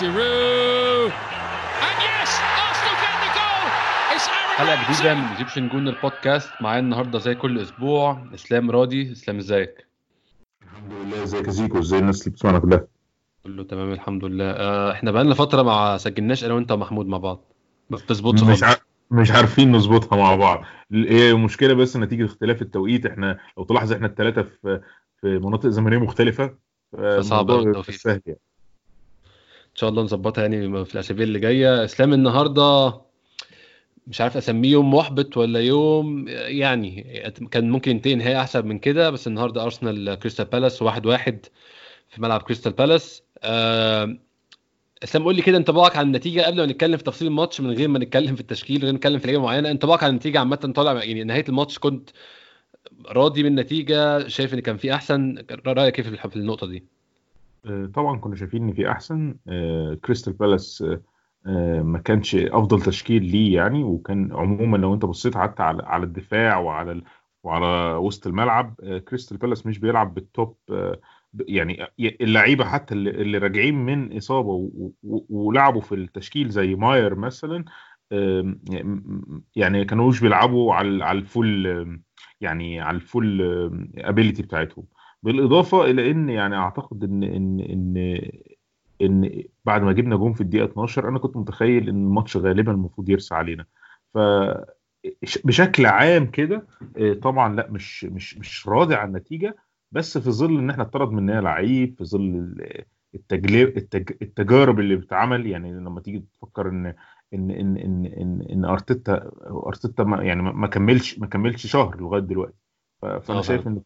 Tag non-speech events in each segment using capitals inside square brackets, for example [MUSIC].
Giroud. And yes, Arsenal get the goal. It's Aaron حلقة جديدة Ramsey. من Egyptian Gooner Podcast معايا النهارده زي كل أسبوع. إسلام راضي. إسلام إزيك؟ الحمد لله. إزيك يا زيكو؟ إزاي الناس اللي بتسمعنا كلها؟ كله تمام الحمد لله. آه إحنا بقالنا فترة ما سجلناش أنا وأنت ومحمود مع بعض. ما بتظبطش مش خالص. ع... مش عارفين نظبطها مع بعض. هي مشكله بس؟ نتيجة اختلاف التوقيت. إحنا لو تلاحظ إحنا الثلاثه في في مناطق زمنية مختلفة. فصعب التوفيق. مش سهل يعني. إن شاء الله نظبطها يعني في الأسابيع اللي جاية. إسلام النهارده مش عارف أسميه يوم محبط ولا يوم يعني كان ممكن ينتهي نهايه أحسن من كده بس النهارده أرسنال كريستال بالاس واحد واحد في ملعب كريستال بالاس. آه، إسلام قول لي كده انطباعك عن النتيجة قبل ما نتكلم في تفاصيل الماتش من غير ما نتكلم في التشكيل من غير نتكلم في لعيبة معينة. انطباعك عن النتيجة عامة طالع يعني نهاية الماتش كنت راضي بالنتيجه شايف إن كان في أحسن؟ رأيك كيف في النقطة دي؟ طبعا كنا شايفين إن في أحسن آه، كريستال بالاس آه، آه، ما كانش أفضل تشكيل ليه يعني وكان عموما لو أنت بصيت حتى على الدفاع وعلى. وعلى وسط الملعب آه، كريستال بالاس مش بيلعب بال top آه، يعني اللعيبة حتى اللي, راجعين من إصابة. ولعبوا في التشكيل زي ماير مثلا يعني كانوش بيلعبوا على على ال full يعني على ال full ability بتاعتهم بالإضافة إلى إن يعني أعتقد ان ان ان إن بعد ما جبنا جون في الدقيقة 12 أنا كنت متخيل إن الماتش غالبا المفروض يرسى علينا. ف بشكل عام كده آه، طبعا لا مش مش مش راضي عن النتيجة بس في ظل إن إحنا اتطرد مننا لعيب في ظل التجلب التج... التجارب اللي بتتعمل يعني لما تيجي تفكر ان ان ان ان ان, إن ارتيتا أرتيتا ما يعني ما كملش ما كملش شهر لغاية دلوقتي. فأنا آه، شايف إن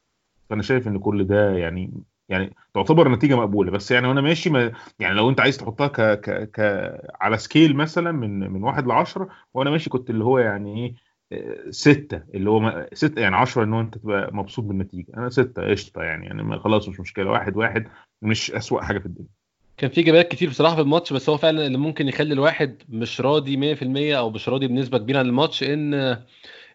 فأنا شايف إن كل ده يعني يعني تعتبر نتيجة مقبولة بس يعني وأنا ماشي ما يعني لو أنت عايز تحطها ك ك ك على scale مثلا من من واحد لعشرة وأنا ماشي كنت اللي هو يعني إيه آه، ستة اللي هو ستة يعني عشرة إن هو أنت تبقى مبسوط بالنتيجة. أنا ستة قشطة يعني يعني خلاص مش مشكلة واحد واحد مش أسوأ حاجة في الدنيا. كان في إجابات كتير بصراحة في الماتش بس هو فعلا اللي ممكن يخلي الواحد مش راضي 100% أو مش راضي بنسبة كبيرة عن الماتش إن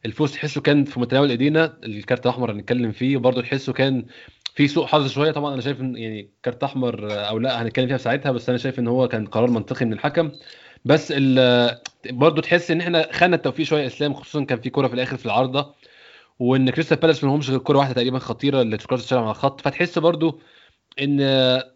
الفوز تحسه كان في متناول ايدينا الكارت الأحمر هنتكلم فيه وبرضه تحسه كان في سوء حظ شوية. طبعا أنا شايف إن يعني كارت أحمر أو لأ هنتكلم فيها في ساعتها بس أنا شايف إن هو كان قرار منطقي من الحكم. بس برضه تحس إن إحنا خدنا التوفيق شوية إسلام خصوصا كان في كوره في الآخر في العارضة وإن كريستال بالاس ما لهمش غير كوره واحدة تقريبا خطيرة اللي توريرا شالها من على الخط. فتحس برضه إن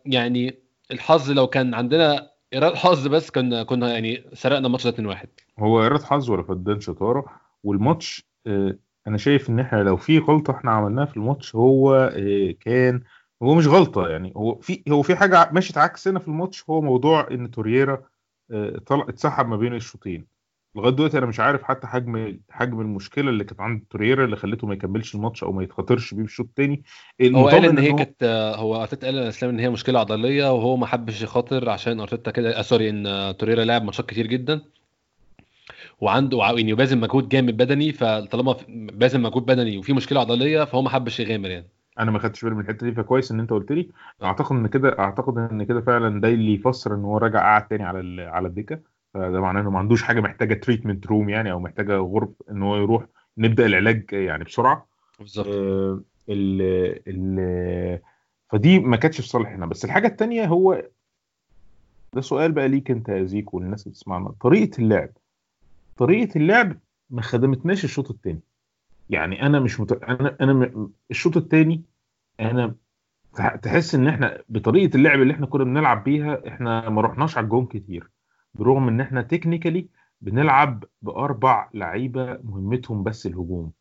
يعني الحظ لو كان عندنا إرادة حظ بس كنا كنا يعني سرقنا الماتش ده 2-1 هو إرادة حظ ولا فدان شطارة؟ والماتش آه، أنا شايف إن إحنا لو في غلطة إحنا عملناها في الماتش هو آه، كان هو مش غلطة يعني هو في هو في حاجة مشيت عكسنا في الماتش هو موضوع إن تورييرا آه، طلع اتسحب ما بين الشوطين. لغاية دلوقتي أنا مش عارف حتى حجم حجم المشكلة اللي كانت عند تورييرا اللي خلته ما يكملش الماتش أو ما يتخاطرش بيه بالشوط الثاني هو قال إن هي كانت هو أرتيتا قال اسلام إن هي مشكلة عضلية وهو ما حبش يخاطر عشان أرتيتا كده سوري إن توريرا لعب ماتشات كتير جدا. وعنده وع- يعني باذل مجهود جامد بدني فطالما باذل مجهود بدني وفي مشكلة عضلية فهو ما حبش يغامر يعني. أنا ما خدتش بالي من الحتة دي فكويس إن أنت قلت لي. أعتقد إن كده أعتقد إن كده فعلا ده اللي يفسر إن هو رجع قعد تاني على على الدكة. فده معناه إنه ما عندوش حاجة محتاجة treatment room يعني أو محتاجة غرف إن هو يروح نبدأ العلاج يعني بسرعة. بالظبط. آه، ال ال فدي ما كانتش في صالحنا بس الحاجة التانية هو ده سؤال بقى ليك أنت يا زيكو والناس اللي بتسمعنا. طريقة اللعب. طريقة اللعب ما خدمتناش الشوط الثاني يعني أنا مش مت... أنا أنا م... الشوط الثاني أنا تح- تحس إن إحنا بطريقة اللعب اللي إحنا كنا بنلعب بيها إحنا ما رحناش على الجون كتير. برغم إن إحنا technically بنلعب بأربع لعيبة مهمتهم بس الهجوم.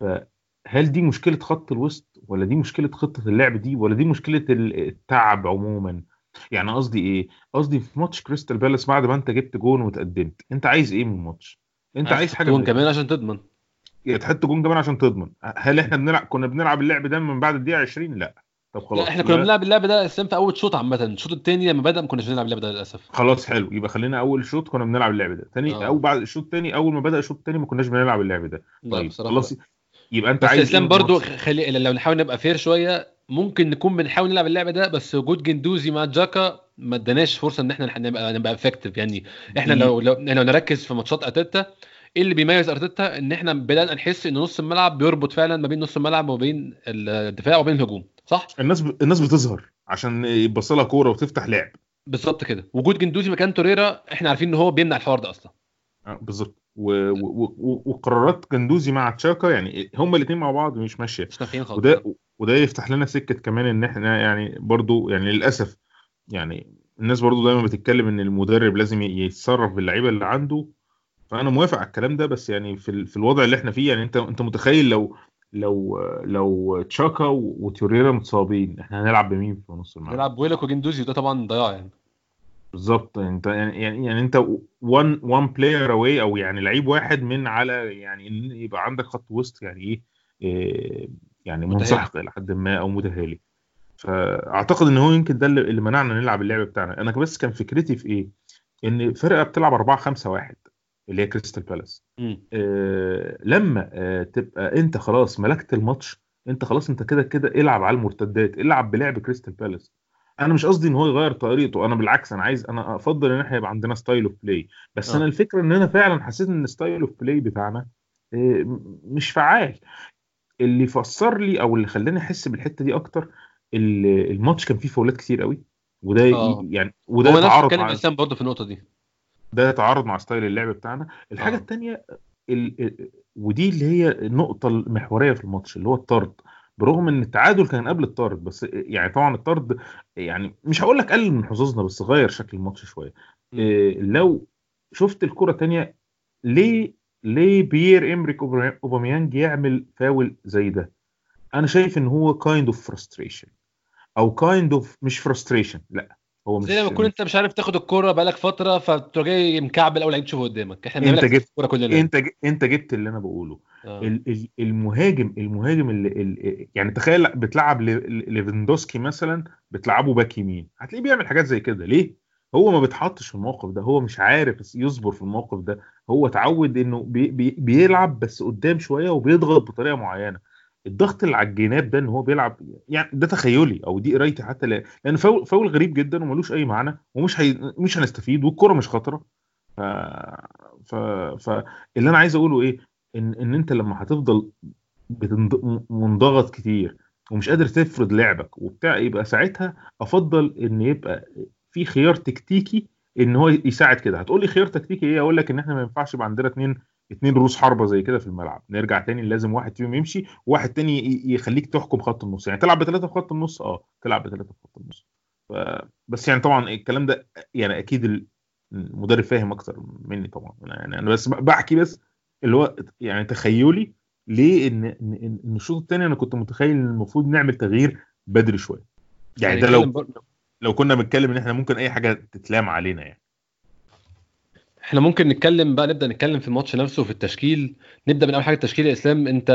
فهل دي مشكلة خط الوسط ولا دي مشكلة خطة اللعب دي ولا دي مشكلة ال- التعب عموما؟ يعني قصدي إيه؟ قصدي في ماتش كريستال بالاس بعد ما أنت جبت جون وتقدمت أنت عايز إيه من الماتش؟ أنت عايز حاجة جون كمان عشان تضمن. يا تحط جون كمان عشان تضمن. هل إحنا بنلعب كنا بنلعب اللعب ده من بعد الدقيقة 20 لا. طب خلاص لا إحنا كنا بنلعب اللعب ده اسلام في أول شوط عامة. الشوط الثاني لما بدأ ما كناش بنلعب اللعب ده للأسف. خلاص حلو. يبقى خلينا أول شوط كنا بنلعب اللعب ده. تاني آه. أو بعد الشوط الثاني أول ما بدأ الشوط الثاني ما كناش بنلعب اللعب ده. طيب خلاص لا. يبقى أنت بس عايز اسلام إيه برضو من الماتش؟ خلي لو نحاول نبقى fair شوية ممكن نكون بنحاول نلعب اللعبة ده بس وجود جندوزي مع جاكا ما اداناش فرصة إن إحنا نبقى نبقى effective يعني إحنا لو لو لو نركز في ماتشات أرتيتا إيه اللي بيميز أرتيتا؟ إن إحنا بدأنا نحس إن نص الملعب بيربط فعلا ما بين نص الملعب وبين الدفاع وبين الهجوم صح؟ الناس ب... الناس بتظهر عشان يبص لها كورة وتفتح لعب. بالظبط كده. وجود جندوزي مكان توريرا إحنا عارفين إن هو بيمنع الحوار ده أصلا. آه، بالظبط. و- و- و- وقرارات جندوزي مع تشاكا يعني هما الاثنين مع بعض مش ماشية. مش نافعين خالص. وده وده يفتح لنا سكة كمان إن إحنا يعني برضو يعني للأسف يعني الناس برضو دايما بتتكلم إن المدرب لازم يتصرف باللعيبة اللي عنده فأنا موافق على الكلام ده بس يعني في ال- في الوضع اللي إحنا فيه يعني أنت أنت متخيل لو لو لو تشاكا وتوريرا متصابين إحنا هنلعب بمين في نص الملعب؟ بيلعب بويلوك وجندوزي وده طبعا ضياع يعني. بالظبط أنت يعني يعني يعني أنت one one player away أو يعني لعيب واحد من على يعني إن يبقى عندك خط وسط يعني إيه إيه، يعني. منسحق إلى حد ما أو متهالك. فأعتقد إن هو يمكن ده اللي منعنا نلعب اللعب بتاعنا. أنا بس كان فكرتي في إيه؟ إن فرقة بتلعب 4 5 1 اللي هي كريستال بالاس. آه، لما آه، تبقى أنت خلاص ملكت الماتش أنت خلاص أنت كده كده العب على المرتدات العب بلعب كريستال بالاس أنا مش قصدي إن هو يغير طريقته أنا بالعكس أنا عايز أنا أفضل إن إحنا يبقى عندنا style of play بس آه. أنا الفكرة إن أنا فعلا حسيت إن style of play بتاعنا آه، مش فعال. اللي فسر لي أو اللي خلاني أحس بالحتة دي أكتر ال- الماتش كان فيه فاولات كتير قوي وده آه. يعني وده هو نفس الكلام مع اسلام برضه في النقطة دي ده يتعارض مع style اللعب بتاعنا الحاجة آه. الثانية ال... ودي اللي هي النقطة المحورية في الماتش اللي هو الطرد برغم إن التعادل كان قبل الطرد بس يعني طبعا الطرد يعني مش هقول لك قلل من حظوظنا بس غير شكل الماتش شوية. إيه لو شفت الكرة تانية ليه ليه بيير إمريك أوباميانج يعمل فاول زي ده؟ أنا شايف إن هو kind of frustration أو kind of مش frustration لأ هو مش زي لما تكون أنت مش عارف تاخد الكورة بقالك فترة فتروح جاي مكعبل أول لعيب تشوفه قدامك. إحنا أنت جبت الكورة كلنا أنت ج- أنت جبت اللي أنا بقوله. آه. ال- ال- المهاجم المهاجم اللي يعني تخيل بتلعب لي- ليفاندوسكي مثلا بتلعبه باك يمين. هتلاقيه بيعمل حاجات زي كده. ليه؟ هو ما بيتحطش في الموقف ده هو مش عارف يصبر في الموقف ده. هو اتعود إنه بي بي بيلعب بس قدام شوية وبيضغط بطريقة معينة. الضغط اللي على الجناب ده إن هو بيلعب يعني ده تخيلي أو دي قرايتي حتى لا- لأن فاول فاول غريب جدا وملوش أي معنى ومش هي مش هنستفيد والكرة مش خطرة. ف ف فاللي أنا عايز أقوله إيه؟ ان إن أنت لما هتفضل منضغط كتير ومش قادر تفرض لعبك وبتاع يبقى ساعتها أفضل إن يبقى في خيار تكتيكي إن هو يساعد كده. هتقول لي خيار تكتيكي إيه؟ أقول لك إن إحنا ما ينفعش يبقى عندنا اتنين اتنين رؤوس حربة زي كده في الملعب. نرجع تاني لازم واحد فيهم يمشي وواحد تاني يخليك تحكم خط النص. يعني تلعب بثلاثه في خط النص؟ آه تلعب بثلاثه في خط النص. ف... بس يعني طبعا الكلام ده يعني أكيد ال- المدرب فاهم أكتر مني طبعا. يعني أنا بس بحكي بس اللي هو يعني تخيلي ليه ان ان الشوط الثاني أنا كنت متخيل إن المفروض نعمل تغيير بدري شوية. يعني ده هنتكلم لو لو كنا بنتكلم إن إحنا ممكن أي حاجة تتلام علينا يعني. إحنا ممكن نتكلم بقى نبدأ نتكلم في الماتش نفسه في التشكيل. نبدأ من اول حاجة التشكيل يا إسلام. أنت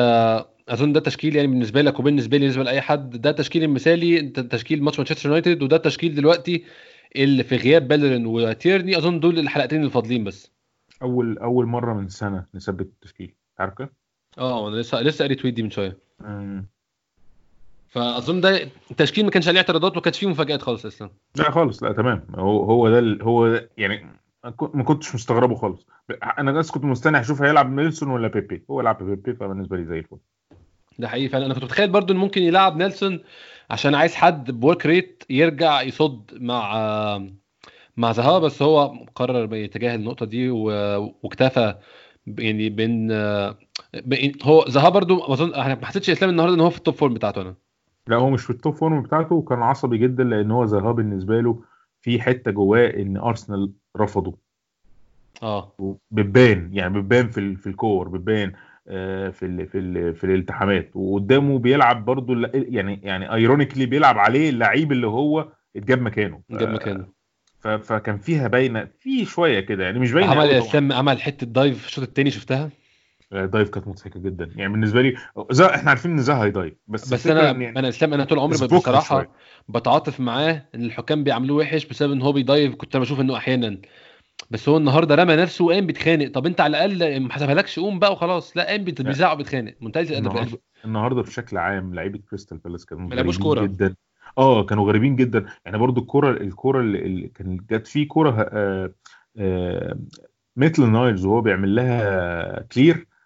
أظن ده تشكيل يعني بالنسبة لك وبالنسبة لي بالنسبة لأي حد. ده تشكيل المثالي أنت تشكيل ماتش مانشستر يونايتد وده التشكيل دلوقتي اللي في غياب بيلرين وتيرني. أظن دول الحلقتين الفاضلين بس. أول أول مرة من سنة نثبت التشكيل. عارف كده؟ آه أنا لسه لسه قاري tweet دي من شوية. مم. فأظن ده التشكيل ما كانش عليه اعتراضات وما كانش فيه مفاجآت خالص أصلا. لا خالص لا تمام. هو هو ده ال- هو ده يعني ما كنت- ما كنتش مستغربه خالص. أنا بس كنت مستني أشوف هيلعب نيلسون ولا بيبي. هو لعب بيبي فبالنسبة لي زي الفل. ده حقيقي فعلا. أنا كنت متخيل برضو إن ممكن يلعب نيلسون عشان عايز حد work rate يرجع يصد مع مع زها بس هو قرر يتجاهل النقطة دي واكتفى يعني بين هو زها برضو أظن ما حسيتش إسلام النهارده إن هو في ال top form بتاعته أنا. لا هو مش في ال top form بتاعته وكان عصبي جدا لأن هو زها بالنسبة له في حتة جواه إن ارسنال رفضه. آه. بتبان يعني بتبان في في الكور بتبان آه، في ال في ال في الالتحامات. وقدامه بيلعب برضو يعني يعني ironically بيلعب عليه اللعيب اللي هو اتجاب مكانه. ف- جاب مكانه فكان فيها باينة في شوية كده يعني مش باينة عمل اسلام عمل حتة dive الشوط الثاني شفتها؟ dive كانت مضحكة جدا. يعني بالنسبة لي زها إحنا عارفين إن زها هي dive بس بس أنا يعني أنا اسلام أنا طول عمري بصراحة. بتعاطف معاه إن الحكام بيعاملوه وحش بسبب إن هو بي dive كنت أنا بشوف إنه أحيانا. بس هو النهارده رمى نفسه وقام بيتخانق. طب أنت على الأقل ما حسبهالكش قوم بقى وخلاص. لا قام بيزعق وبيتخانق. منتهى الادب. النهارده بشكل عام لعيبة كريستال بالاس كانوا غريبين. جدا. آه كانوا غريبين جدا. يعني برضو الكورة الكورة اللي, اللي كان جت فيه كورة آه آه ميتلاند نايلز وهو بيعمل لها clear آه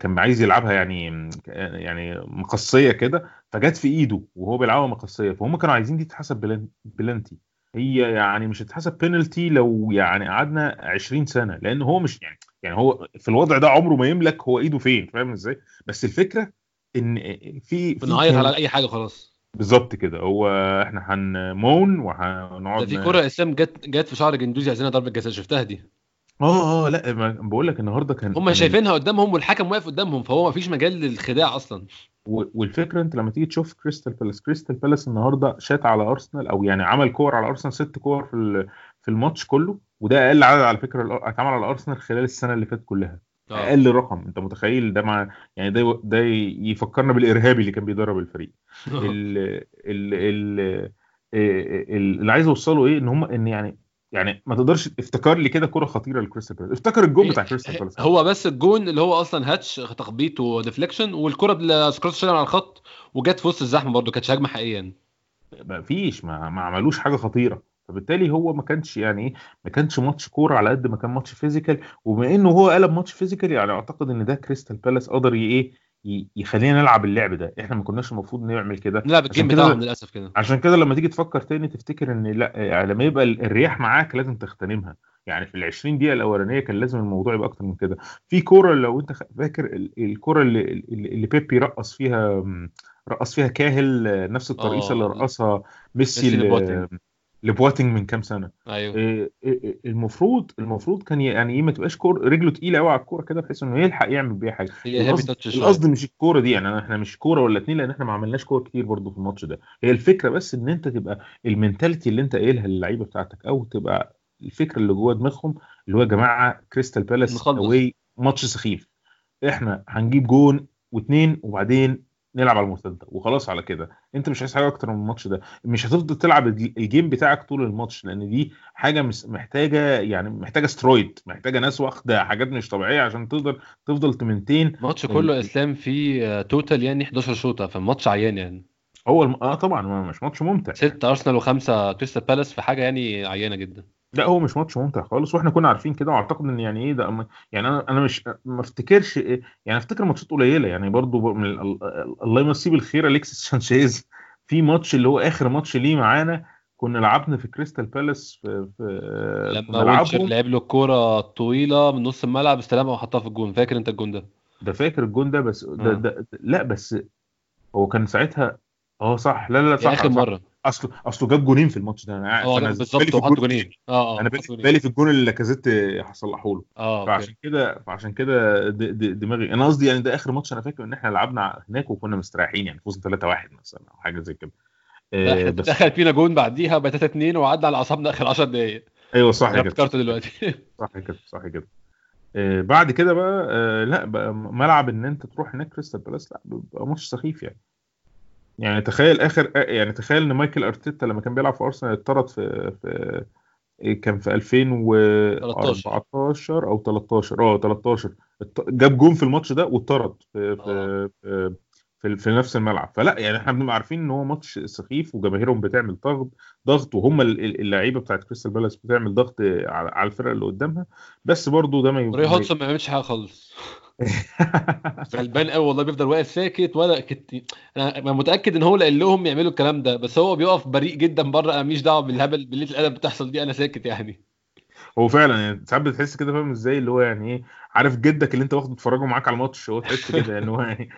كان عايز يلعبها يعني يعني مقصية كده فجت في إيده وهو بيلعبها مقصية. فهم كانوا عايزين دي تتحسب بلان- بلانتي هي يعني مش هتتحسب بينالتي لو يعني قعدنا 20 سنة لأن هو مش يعني يعني هو في الوضع ده عمره ما يملك هو إيده فين فاهم إزاي؟ بس الفكرة إن في ... بنعيط على أي حاجة خلاص. بالظبط كده. هو إحنا هنموت وهنقعد ده في كرة إسلام جت جت في شعر جندوزي عايزينها ضربة جزاء شفتها دي؟ آه آه لأ ما- بقول لك النهارده كان هم شايفينها قدامهم والحكم واقف قدامهم فهو ما فيش مجال للخداع أصلا. والفكرة أنت لما تيجي تشوف كريستال بالاس كريستال بالاس النهارده شات على ارسنال أو يعني عمل كور على ارسنال ست كور في في الماتش كله وده أقل عدد على فكرة اتعمل على ارسنال خلال السنة اللي فاتت كلها. آه. أقل رقم أنت متخيل؟ ده مع يعني ده ده يفكرنا بالإرهابي اللي كان بيدرب الفريق. ال ال ال ال- اللي عايز اوصله إيه؟ إن هم إن يعني يعني ما تقدرش افتكر لي كده كرة خطيرة لكريستال بالاس. افتكر الجون بتاع كريستال بالاس. هو بس الجون اللي هو أصلا هاتش تخبيط و deflection والكرة اللي شايلها على الخط وجت في وسط الزحمة برضه كانتش هجمة حقيقية ما فيش ما, ما عملوش حاجة خطيرة. فبالتالي هو ما كانش يعني إيه ما كانش ماتش كورة على قد ما كان ماتش physical. وبما إنه هو قلب ماتش physical يعني أعتقد إن ده كريستال بالاس قدر إيه يخلينا نلعب اللعب ده. إحنا ما كناش المفروض نعمل كده. ال game كده بتاعهم للأسف كده. عشان كده لما تيجي تفكر تاني تفتكر إن لا يعني لما يبقى ال- الرياح معاك لازم تغتنمها يعني في ال 20 دقيقة الأولانية كان لازم الموضوع يبقى أكتر من كده. في كورة لو أنت فاكر ال- الكورة اللي, اللي بيبي رقص فيها رقص فيها كاهيل نفس الطريقة اللي آه. رقصها ميسي ميسي ل- لبواتينج. لبواتينج من كام سنة. أيوه. إيه، إيه، المفروض المفروض كان يعني إيه ما تبقاش كور رجله تقيلة قوي على الكورة كده بحيث إنه يلحق يعمل بيها حاجة. هي القصد مش الكورة دي يعني إحنا مش كورة ولا اتنين لأن إحنا ما عملناش كور كتير برضو في الماتش ده. هي الفكرة بس إن أنت تبقى ال mentality اللي أنت قايلها للعيبة بتاعتك أو تبقى الفكرة اللي جوه دماغهم اللي هو يا جماعة كريستال بالاس ماتش سخيف. إحنا هنجيب جون واثنين وبعدين نلعب على المرتدة وخلاص على كده. انت مش عايز حاجة أكتر من الماتش ده. مش هتفضل تلعب الج- ال game بتاعك طول الماتش لأن دي حاجة محتاجة يعني محتاجة سترويد محتاجة ناس واخدة حاجات مش طبيعية عشان تقدر تفضل ت maintain الماتش كله إسلام فيه آه، total يعني 11 شوطة. فالماتش عيان يعني. هو الم... آه طبعا مش ماتش ممتع. ستة أرسنال وخمسة كريستال بالاس في حاجة يعني عيانة جدا. لا هو مش ماتش ممتع خالص وإحنا كنا عارفين كده واعتقد إن يعني إيه ده يعني أنا أنا مش ما افتكرش إيه يعني أفتكر ماتشات قليلة يعني برضو من ال- ال- الله يمسيه بالخير أليكسيس سانشيز. [LAUGHS] في ماتش اللي هو آخر ماتش ليه معانا كنا لعبنا في كريستال بالاس في, في لما ملعبهم لعب له الكورة الطويله من نص الملعب استلمها وحطها في الجون. فاكر أنت الجون ده؟ ده فاكر الجون ده بس ده, آه. ده لا بس هو كان ساعتها آه صح. لا لا صح آخر صح. مرة. اصله أصله جاب جونين في الماتش ده. أنا آه فأنا بالظبط بالي في وحط الجون- جونين. آه آه أنا بالي في الجون اللي لاكازيت صلحه له آه فعشان كده فعشان كده دماغي أنا قصدي يعني ده آخر ماتش أنا فاكر إن إحنا لعبنا هناك وكنا مستريحين يعني فوزنا 3-1 مثلا أو حاجة زي كده. آه بس دخل فينا جون بعديها بقى 3 2 وقعدنا على اعصابنا آخر 10 دقايق. أيوه صح كده. افتكرته دلوقتي. [LAUGHS] صح كده صح كده. آه بعد كده بقى آه لا بقى ملعب إن أنت تروح هناك كريستال بالاس لا بيبقى ماتش سخيف يعني. يعني تخيل آخر آه، يعني تخيل إن ميكيل أرتيتا لما كان بيلعب في أرسنال اتطرد في في كان في 2014 أو 13 آه 13 ات- جاب جون في الماتش ده واتطرد في في في, في, في نفس الملعب. فلا يعني إحنا بنبقى عارفين إن هو ماتش سخيف وجماهيرهم بتعمل ضغط ضغط وهم ال- ال- اللعيبة بتاعت كريستال بالاس بتعمل ضغط على الفرق اللي قدامها. بس برضو ده ما روي هودسون ما بيعملش حاجة خالص. [LAUGHS] غلبان قوي والله بيفضل واقف ساكت ولا كت... أنا متأكد إن هو اللي قال لهم يعملوا الكلام ده بس هو بيقف بريء جدا بره أنا ماليش دعوة بالهبل بالليله الأدب بتحصل دي أنا ساكت يعني. هو فعلا يعني ساعات بتحس كده فاهم إزاي؟ اللي هو يعني إيه عارف جدك اللي أنت واخده تتفرجه معاك على الماتش هو تحس كده يعني هو يعني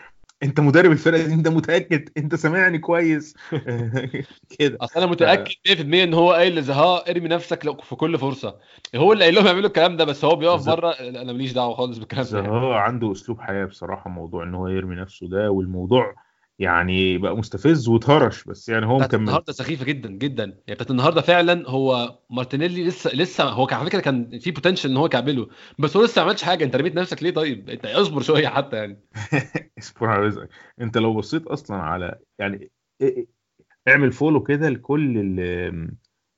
انت مدرب الفرقة دي انت متأكد؟ انت سامعني كويس؟ [LAUGHS] كده. أصل أنا متأكد 100% إن هو قايل لزها ارمي نفسك لو في كل فرصة. هو اللي قايل لهم يعملوا الكلام ده بس هو بيقف. بره. أنا ماليش دعوة خالص بالكلام ده. زها عنده أسلوب حياة بصراحة موضوع إن هو يرمي نفسه ده والموضوع يعني بقى مستفز واتهرش بس يعني هو مكمل. النهارده سخيفة جدا جدا. يعني بتاعت النهارده فعلا هو مارتينيلي لسه لسه هو كان على فكرة كان في potential إن هو يكعبله بس هو لسه ما عملش حاجة. أنت رميت نفسك ليه طيب؟ أنت اصبر شوية حتى يعني. [LAUGHS] اصبر على رزقك. أنت لو بصيت أصلا على يعني إيه- إيه- اعمل follow كده لكل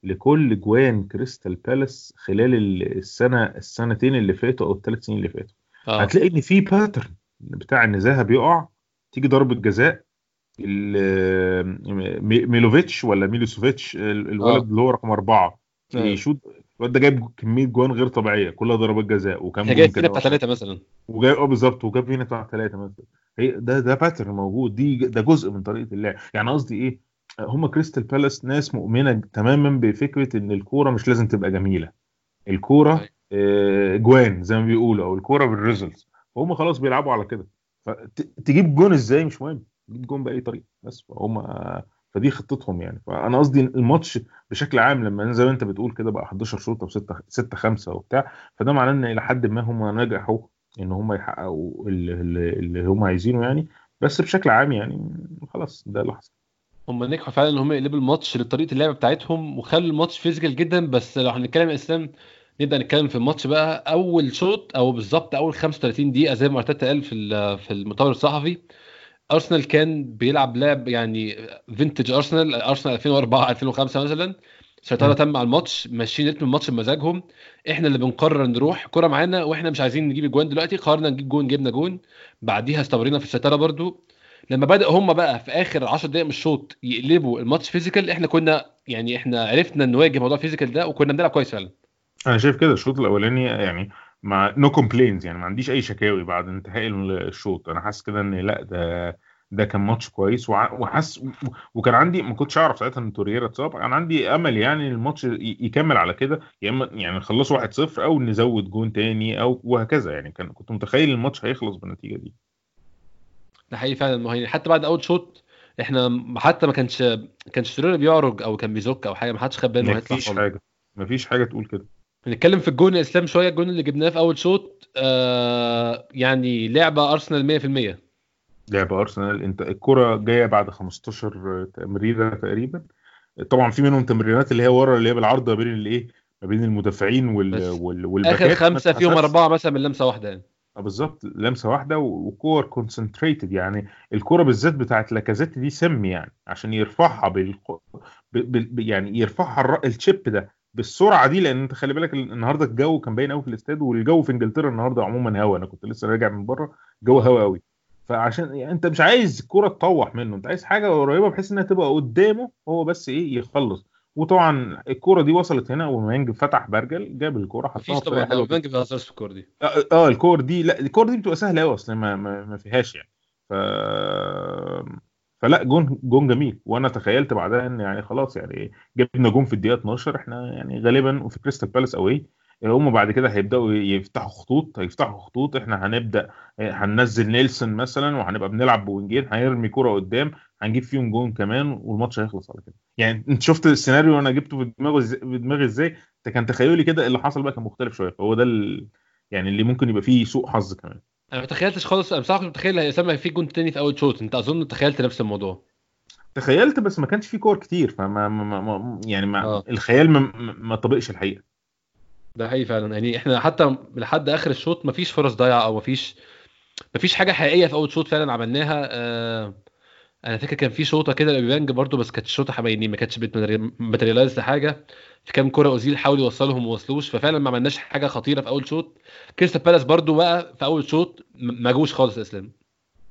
لكل جوان كريستال بالاس خلال ال- السنة السنتين اللي فاتوا أو الثلاث سنين اللي فاتوا. آه. هتلاقي إن في pattern بتاع إن زها بيقع تيجي ضربة جزاء ميلوفيتش ولا ميلوسوفيتش ال- الولد آه. اللي هو رقم أربعة آه. يشوط الواد ده جايب كمية جوان غير طبيعية كلها ضربات جزاء وكان جايب كده فينا بتاع ثلاثة مثلا. وجاي آه بالظبط وجاب هنا بتاع ثلاثة مثلا. هي ده ده pattern موجود دي ده جزء من طريقة اللعب. يعني قصدي إيه؟ هم كريستال بالاس ناس مؤمنة تماما بفكرة إن الكورة مش لازم تبقى جميلة. الكورة أيوة. آه، جوان زي ما بيقولوا أو الكورة بال results فهم خلاص بيلعبوا على كده. فتجيب جون إزاي مش مهم. تجيب جون بأي طريقة بس فهم فدي خطتهم يعني. فأنا قصدي الماتش بشكل عام لما زي ما أنت بتقول كده بقى 11 شوط أو 6 6 5 وبتاع فده معناه إن إلى حد ما هم نجحوا إن هم يحققوا اللي, اللي هم عايزينه يعني. بس بشكل عام يعني خلاص ده اللي حصل. هم نجحوا فعلا إن هم يقلبوا الماتش لطريقة اللعب بتاعتهم وخلوا الماتش physical جدا. بس لو هنتكلم يا إسلام نبدأ نتكلم في الماتش بقى. أول شوط أو بالظبط أول 35 دقيقة زي ما أرتيتا قال في في المؤتمر الصحفي أرسنال كان بيلعب لعب يعني vintage أرسنال أرسنال 2004 2005 مثلا. سيطرة. تامة على الماتش ماشيين رتم الماتش بمزاجهم. إحنا اللي بنقرر نروح كرة معانا وإحنا مش عايزين نجيب أجوان دلوقتي. قررنا نجيب جون جبنا جون. بعديها استمرينا في السيطرة برضو. لما بدأ هم بقى في آخر 10 دقائق من الشوط يقلبوا الماتش physical إحنا كنا يعني إحنا عرفنا نواجه موضوع physical ده وكنا بنلعب كويس فعلا. أنا شايف كده. الشوط الأولاني يعني مع no complaints يعني ما عنديش أي شكاوي بعد انتهاء الشوط. أنا حاسس كده إن لأ ده ده كان ماتش كويس. وحاسس وكان عندي ما كنتش أعرف ساعتها إن تورييرا اتصاب. كان عندي أمل يعني الماتش يكمل على كده. يا إما يعني نخلصه 1-0 أو نزود جون تاني أو وهكذا يعني. كان كنت متخيل الماتش هيخلص بالنتيجة دي. ده حقيقي فعلا. ما هي حتى بعد أول شوط إحنا حتى ما كانش ما كانش تريرا بيعرج أو كان بيزك أو حاجة. ما حدش خد باله هيطلع مفيش خالص. حاجة مفيش حاجة تقول كده. نتكلم في الجون اسلام شوية الجون اللي جبناه في أول شوط آه يعني لعبة أرسنال 100% لعب أرسنال. إنت الكرة جاية بعد 15 تمريرة تقريبا. طبعا في منهم تمريرات اللي هي ورا اللي هي بالعرض ما بين الايه ما بين المدافعين وال وال والباكات. آخر خمسة فيهم. أربعة مثلا من لمسة واحدة يعني. آه بالظبط. لمسة واحدة وكور concentrated يعني الكرة بالذات بتاعت لاكازيت دي سم يعني عشان يرفعها بال ب... ب... يعني يرفعها الر... ال chip ده. بالسرعة دي لأن أنت خلي بالك ال- النهارده الجو كان باين قوي في الاستاد والجو في إنجلترا النهارده عموما هوا. أنا كنت لسه راجع من بره جو هوا قوي فعشان يعني أنت مش عايز الكره تطوح منه أنت عايز حاجة قريبة بحيث إنها تبقى قدامه هو بس إيه يخلص. وطبعا الكره دي وصلت هنا ومانج فتح برجل جاب الكره حطها بطريقه طبعا. بنك في في الكورة دي. آه آه، الكور دي لا الكور دي بتبقى سهلة قوي أصلا ما, ما, ما فيهاش يعني. ف فلا جون جون جميل. وأنا تخيلت بعدها إن يعني خلاص يعني جبنا جون في الدقيقة 12 إحنا يعني غالبا وفي كريستال بالاس أو إيه هم بعد كده هيبدأوا يفتحوا خطوط هيفتحوا خطوط. إحنا هنبدأ هننزل نيلسون مثلا وهنبقى بنلعب ب wingين هيرمي كرة قدام هنجيب فيهم جون كمان والماتش هيخلص على كده. يعني أنت شفت السيناريو وأنا جبته في دماغي في دماغي إزاي؟ كان تخيلي كده اللي حصل بقى كان مختلف شوية. فهو ده. يعني اللي ممكن يبقى فيه سوء حظ كمان. أنا ما تخيلتش خالص أنا بصراحه كنت متخيل هيسمى في جون تاني في أول شوط. أنت أظن تخيلت نفس الموضوع. تخيلت بس ما كانش فيه كور كتير فما ما ما ما يعني ما آه. الخيال ما, ما ما طبقش الحقيقة. ده حقيقي فعلا. يعني إحنا حتى لحد آخر الشوط مفيش فرص ضايعة أو مفيش مفيش حاجة حقيقية في أول شوط فعلا عملناها. آه أنا فاكر كان في شوطة كده لأوبيانج برضو بس كانت شوطة حباينين ما كانتش بتريلايز حاجة. في كام كرة أوزيل حاول يوصلهم وما وصلوش. ففعلا ما عملناش حاجة خطيرة في أول شوط. كريستال بالاس برضو بقى في أول شوط ما جوش خالص إسلام.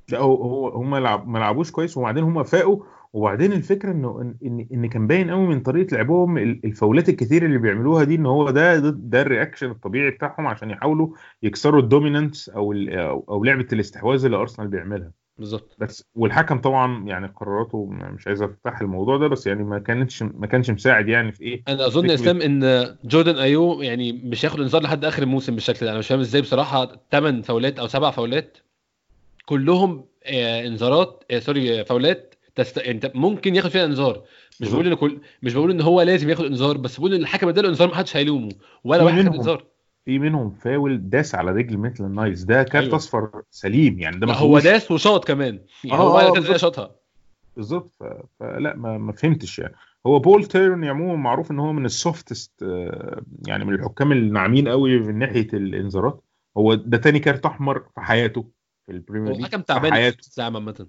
لا هو هو هم ما لعبوش كويس وبعدين هم فاقوا. وبعدين الفكرة إنه ان ان, كان باين قوي من طريقة لعبهم ال- الفاولات الكتير اللي بيعملوها دي إن هو ده ده, ده ال reaction الطبيعي بتاعهم عشان يحاولوا يكسروا ال dominance أو أو لعبة الاستحواذ اللي أرسنال بيعملها. بالظبط. بس والحكم طبعا يعني قراراته مش عايز افتح الموضوع ده بس يعني ما كانتش ما كانش مساعد يعني في إيه؟ أنا أظن يا إسلام إن جوردن أيو يعني مش هياخد انذار لحد آخر الموسم بالشكل ده. أنا مش فاهم إزاي بصراحة 8 فاولات أو 7 فاولات كلهم آه إنذارات آه sorry آه، فاولات تست... انت ممكن ياخد فيها إنذار. مش. بقول إن كل مش بقول إن هو لازم ياخد إنذار بس بقول إن الحكم اداله إنذار ما حدش هيلومه ولا واحد إنذار. في منهم فاول داس على رجل ميتلاند نايلز. ده كارت أيوة. أصفر سليم يعني ده ما هو داس وشاط كمان. يعني آه، هو آه، كده بالظبط. شاطها. بالظبط. فلا ما, ما فهمتش يعني. هو بول تيرن عموما معروف إن هو من ال softest آه، يعني من الحكام الناعمين قوي من ناحية الانذارات. هو ده تاني كارت أحمر في حياته في البريمير ليج حكم في تعبان حياته. الساعة عامة. آه،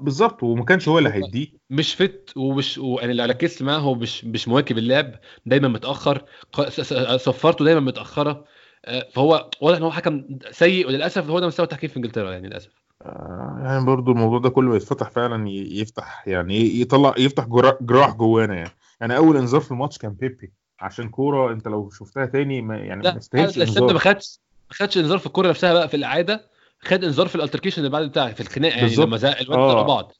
بالظبط وما كانش هو اللي هيديه. مش فت ومش وأنا اللي ركزت معاه هو مش مش مواكب اللعب دايما متأخر صفارته دايما متأخرة. آه، فهو واضح إن هو حكم سيء وللأسف هو ده مستوى التحكيم في إنجلترا يعني للأسف. آه، يعني برضو الموضوع ده كله يتفتح فعلا يفتح يعني يطلع يفتح جرا- جراح جوانا يعني. يعني أول انذار في الماتش كان بيبي عشان كورة أنت لو شفتها تاني ما يعني ما يستاهلش الاسلام ده ما انذار خدش ما خدش انذار في الكورة نفسها بقى في الاعاده خد انذار في الالتركيشن اللي بعد بتاعه في الخناقة يعني. لما زق الواد آه. بعض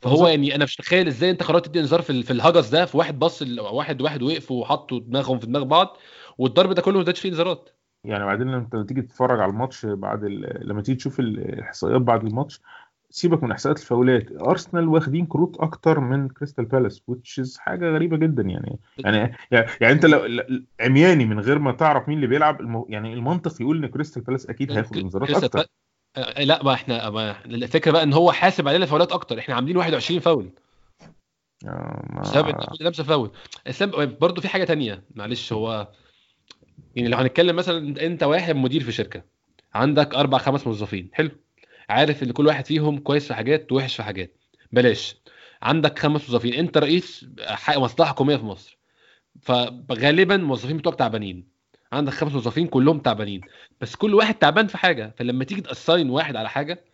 فهو بالظبط. يعني أنا مش متخيل إزاي أنت قررت تدي انذار في ال- في الهجس ده في واحد بص واحد واحد وقف وحطوا دماغهم في دماغ بعض والضرب ده كله ما ادتش فيه انذارات يعني بعدين لما تيجي تتفرج على الماتش بعد ال... لما تيجي تشوف الإحصائيات بعد الماتش سيبك من إحصائيات الفاولات أرسنال واخدين كروت أكتر من كريستال بالاس is حاجة غريبة جدا يعني يعني يعني أنت لو عمياني من غير ما تعرف مين اللي بيلعب. يعني المنطق يقول إن كريستال بالاس أكيد هياخد انذارات أكتر آه، لا ما إحنا ما الفكرة بقى إن هو حاسب علينا فاولات أكتر. إحنا عاملين 21 فاول. آه، ما- بسبب كل لمسة فاول. برضه في حاجة تانية. معلش هو يعني لو هنتكلم مثلا انت- واحد مدير في شركة عندك أربع خمس موظفين. حلو. عارف إن كل واحد فيهم كويس في حاجات ووحش في حاجات. بلاش. عندك خمس موظفين. أنت رئيس مصلحة حكومية في مصر. فغالبا الموظفين بتوعك تعبانين. عندك خمس موظفين كلهم تعبانين. بس كل واحد تعبان في حاجة. فلما تيجي تأساين واحد على حاجة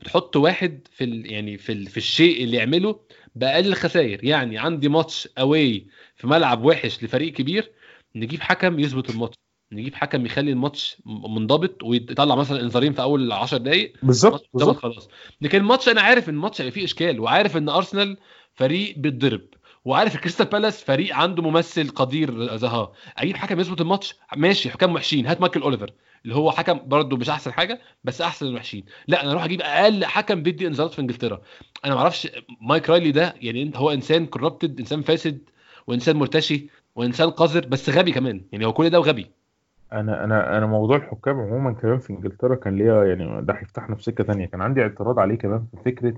بتحط واحد في ال... يعني في ال... في الشيء اللي يعمله بأقل الخسائر يعني عندي ماتش away في ملعب وحش لفريق كبير نجيب حكم يظبط الماتش. نجيب حكم يخلي الماتش منضبط ويطلع مثلا إنذارين في أول 10 دقائق بالظبط ظبط بالظبط. خلاص. لكن الماتش أنا عارف إن الماتش هيبقى فيه إشكال وعارف إن أرسنال فريق بيتضرب. وعارف كريستال بالاس فريق عنده ممثل قدير زها. أجيب حكم يظبط الماتش؟ ماشي حكام وحشين. هات مايكل أوليفر اللي هو حكم برضه مش أحسن حاجة بس أحسن الوحشين لا أنا أروح أجيب أقل حكم بيدي إنذارات في إنجلترا. أنا ما أعرفش مايك رايلي ده يعني هو إنسان كوربتد إنسان فاسد وإنسان مرتشي وإنسان قذر بس غبي كمان. يعني هو كل ده وغبي. أنا أنا أنا موضوع الحكام عموما كمان في إنجلترا كان ليا يعني ده هيفتحنا في سكه تانية. كان عندي اعتراض عليه كمان في فكرة